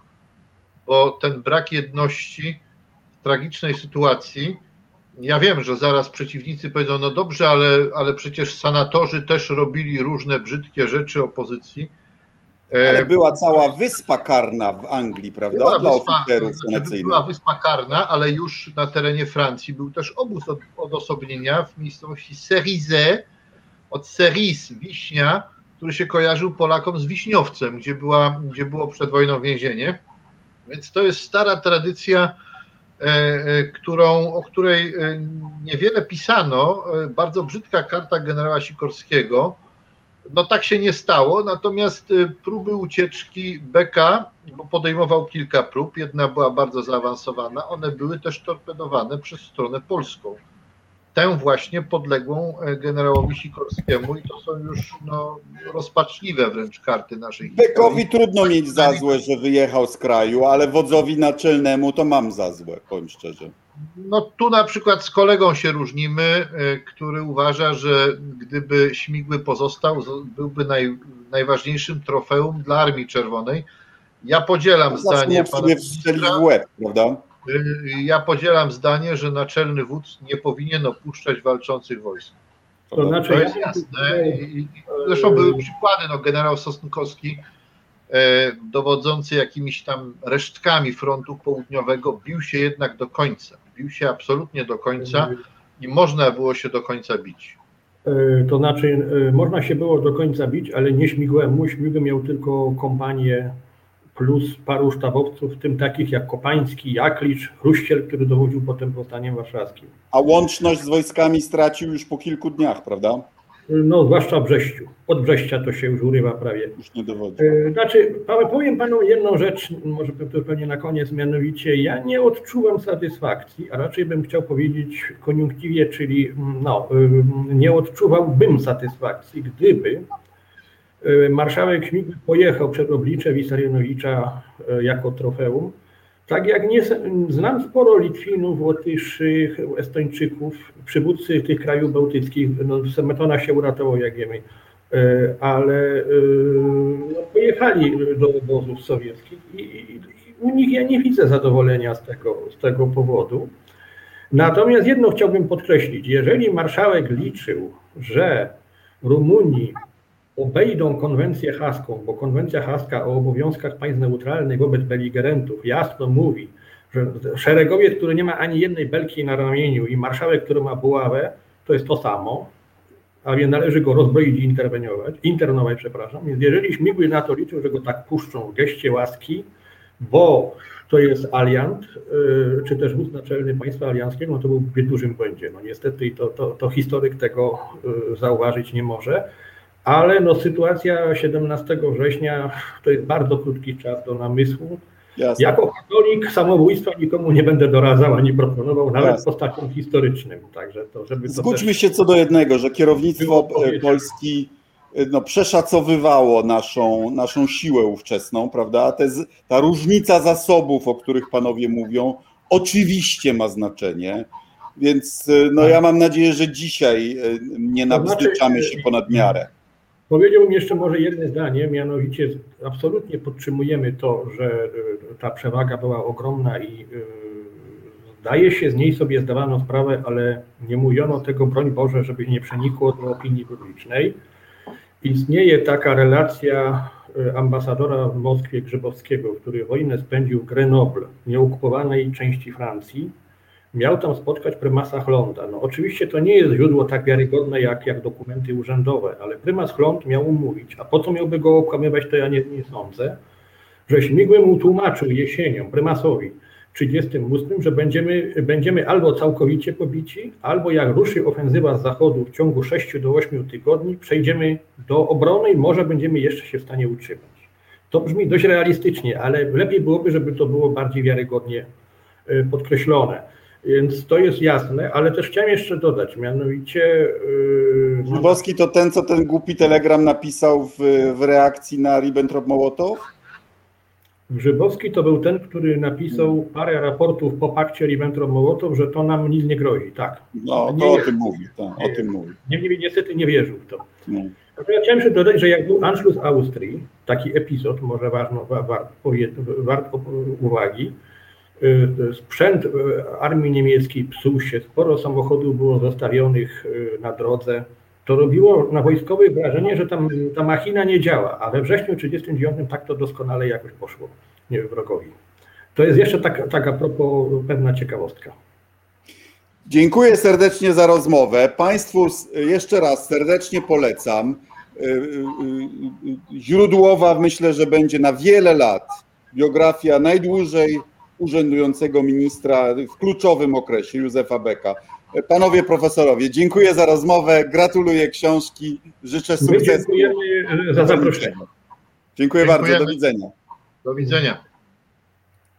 bo ten brak jedności w tragicznej sytuacji. Ja wiem, że zaraz przeciwnicy powiedzą, no dobrze, ale, ale przecież sanatorzy też robili różne brzydkie rzeczy opozycji. E, Ale była cała wyspa karna w Anglii, prawda? była Dla wyspa, oficerów znaczy, była wyspa karna, ale już na terenie Francji był też obóz od, odosobnienia w miejscowości Cerizé, od Ceris, Wiśnia, który się kojarzył Polakom z Wiśniowcem, gdzie, była, gdzie było przed wojną więzienie. Więc to jest stara tradycja, e, e, którą, o której e, niewiele pisano. E, Bardzo brzydka karta generała Sikorskiego. No tak się nie stało, natomiast e, próby ucieczki Beka, bo podejmował kilka prób, jedna była bardzo zaawansowana, one były też torpedowane przez stronę polską. Tę właśnie podległą e, generałowi Sikorskiemu i to są już no, rozpaczliwe wręcz karty naszej Beckowi trudno mieć za złe, że wyjechał z kraju, ale wodzowi naczelnemu to mam za złe, powiem szczerze. No tu na przykład z kolegą się różnimy, e, który uważa, że gdyby Śmigły pozostał, byłby naj, najważniejszym trofeum dla Armii Czerwonej. Ja podzielam Zawsze zdanie pana ministra. w łeb, prawda? Y, Ja podzielam zdanie, że naczelny wódz nie powinien opuszczać walczących wojsk. To znaczy, To jest jasne. I, i, zresztą były przykłady, no, generał Sosnkowski, e, dowodzący jakimiś tam resztkami frontu południowego, bił się jednak do końca. Bił się absolutnie do końca i można było się do końca bić. E, To znaczy, e, można się było do końca bić, ale nie śmigłemu. Śmigły miał tylko kompanię plus paru sztabowców, w tym takich jak Kopański, Jaklicz, Chruściel, który dowodził potem powstaniem warszawskim. A łączność z wojskami stracił już po kilku dniach, prawda? No zwłaszcza w Brześciu. Od Brześcia to się już urywa prawie. Już nie dowodzi. E, Znaczy, powiem panu jedną rzecz, może to pewnie na koniec, mianowicie ja nie odczuwam satysfakcji, a raczej bym chciał powiedzieć koniunktywie, czyli mm, no, ym, nie odczuwałbym satysfakcji, gdyby y, marszałek Śmigły pojechał przed oblicze Wisarionowicza y, jako trofeum, tak jak nie znam sporo Litwinów, Łotyszy, Estończyków, przywódcy tych krajów bałtyckich, no Semetona się uratował, jak wiemy, E, ale e, no, pojechali do obozów sowieckich i, i, u nich ja nie widzę zadowolenia z tego, z tego powodu. Natomiast jedno chciałbym podkreślić, jeżeli marszałek liczył, że Rumuni obejdą konwencję haską, bo konwencja haska o obowiązkach państw neutralnych wobec beligerentów jasno mówi, że szeregowiec, który nie ma ani jednej belki na ramieniu i marszałek, który ma buławę, to jest to samo, a więc należy go rozbroić i interweniować, internować, przepraszam. Więc jeżeli śmigły na to liczył, że go tak puszczą w geście łaski, bo to jest aliant, y, czy też wódz naczelny państwa alianckiego, no to był w dużym błędzie. No niestety to, to, to historyk tego y, zauważyć nie może, ale no sytuacja 17 września to jest bardzo krótki czas do namysłu. Jasne. Jako katolik samobójstwa nikomu nie będę doradzał ani proponował, nawet Jasne. postaciom historycznym. Także to, żeby to Zgódźmy też... się co do jednego, że kierownictwo e. Polski e, no, przeszacowywało naszą, naszą siłę ówczesną, prawda? Te, ta różnica zasobów, o których panowie mówią, oczywiście ma znaczenie. Więc e, no, ja mam nadzieję, że dzisiaj e, nie Tak. Nabzdyczamy się ponad miarę. Powiedziałbym jeszcze może jedno zdanie, mianowicie absolutnie podtrzymujemy to, że y, ta przewaga była ogromna i y, zdaje się z niej sobie zdawano sprawę, ale nie mówiono tego, broń Boże, żeby nie przenikło do opinii publicznej. Istnieje taka relacja y, ambasadora w Moskwie Grzybowskiego, który wojnę spędził w Grenoble, nieokupowanej części Francji. Miał tam spotkać prymasa Chlonda. No oczywiście to nie jest źródło tak wiarygodne jak, jak dokumenty urzędowe, ale prymas Chlond miał mu mówić, a po co miałby go okłamywać, to ja nie, nie sądzę, że Śmigły mu tłumaczył jesienią, prymasowi, 38, że będziemy, będziemy albo całkowicie pobici, albo jak ruszy ofensywa z zachodu w ciągu 6 do 8 tygodni, przejdziemy do obrony i może będziemy jeszcze się w stanie utrzymać. To brzmi dość realistycznie, ale lepiej byłoby, żeby to było bardziej wiarygodnie y, podkreślone. Więc to jest jasne, ale też chciałem jeszcze dodać, mianowicie. Yy, no, Grzybowski to ten, co ten głupi telegram napisał w, w reakcji na Ribbentrop-Mołotow? Grzybowski to był ten, który napisał parę raportów po pakcie Ribbentrop-Mołotow, że to nam nic nie grozi. Tak. No, Nie to o jest. tym mówi. Tak, o tym mówi. Niemniej niestety nie wierzył w to. No. Natomiast chciałem jeszcze dodać, że jak był Anschluss Austrii, taki epizod, może ważno, wart o- uwagi, sprzęt y, armii niemieckiej psuł się, sporo samochodów było zostawionych y, na drodze. To robiło na wojskowych wrażenie, że tam ta machina nie działa, a we wrześniu 1939 tak to doskonale jakoś poszło nie, wrogowi. To jest jeszcze tak, tak a propos pewna ciekawostka. Dziękuję serdecznie za rozmowę. Państwu jeszcze raz serdecznie polecam. Y, y, y, Źródłowa myślę, że będzie na wiele lat biografia najdłużej urzędującego ministra w kluczowym okresie, Józefa Beka. Panowie profesorowie, dziękuję za rozmowę, gratuluję książki, życzę My sukcesu. dziękujemy za zaproszenie. Dziękuję bardzo, do Dziękujemy. widzenia. Do widzenia.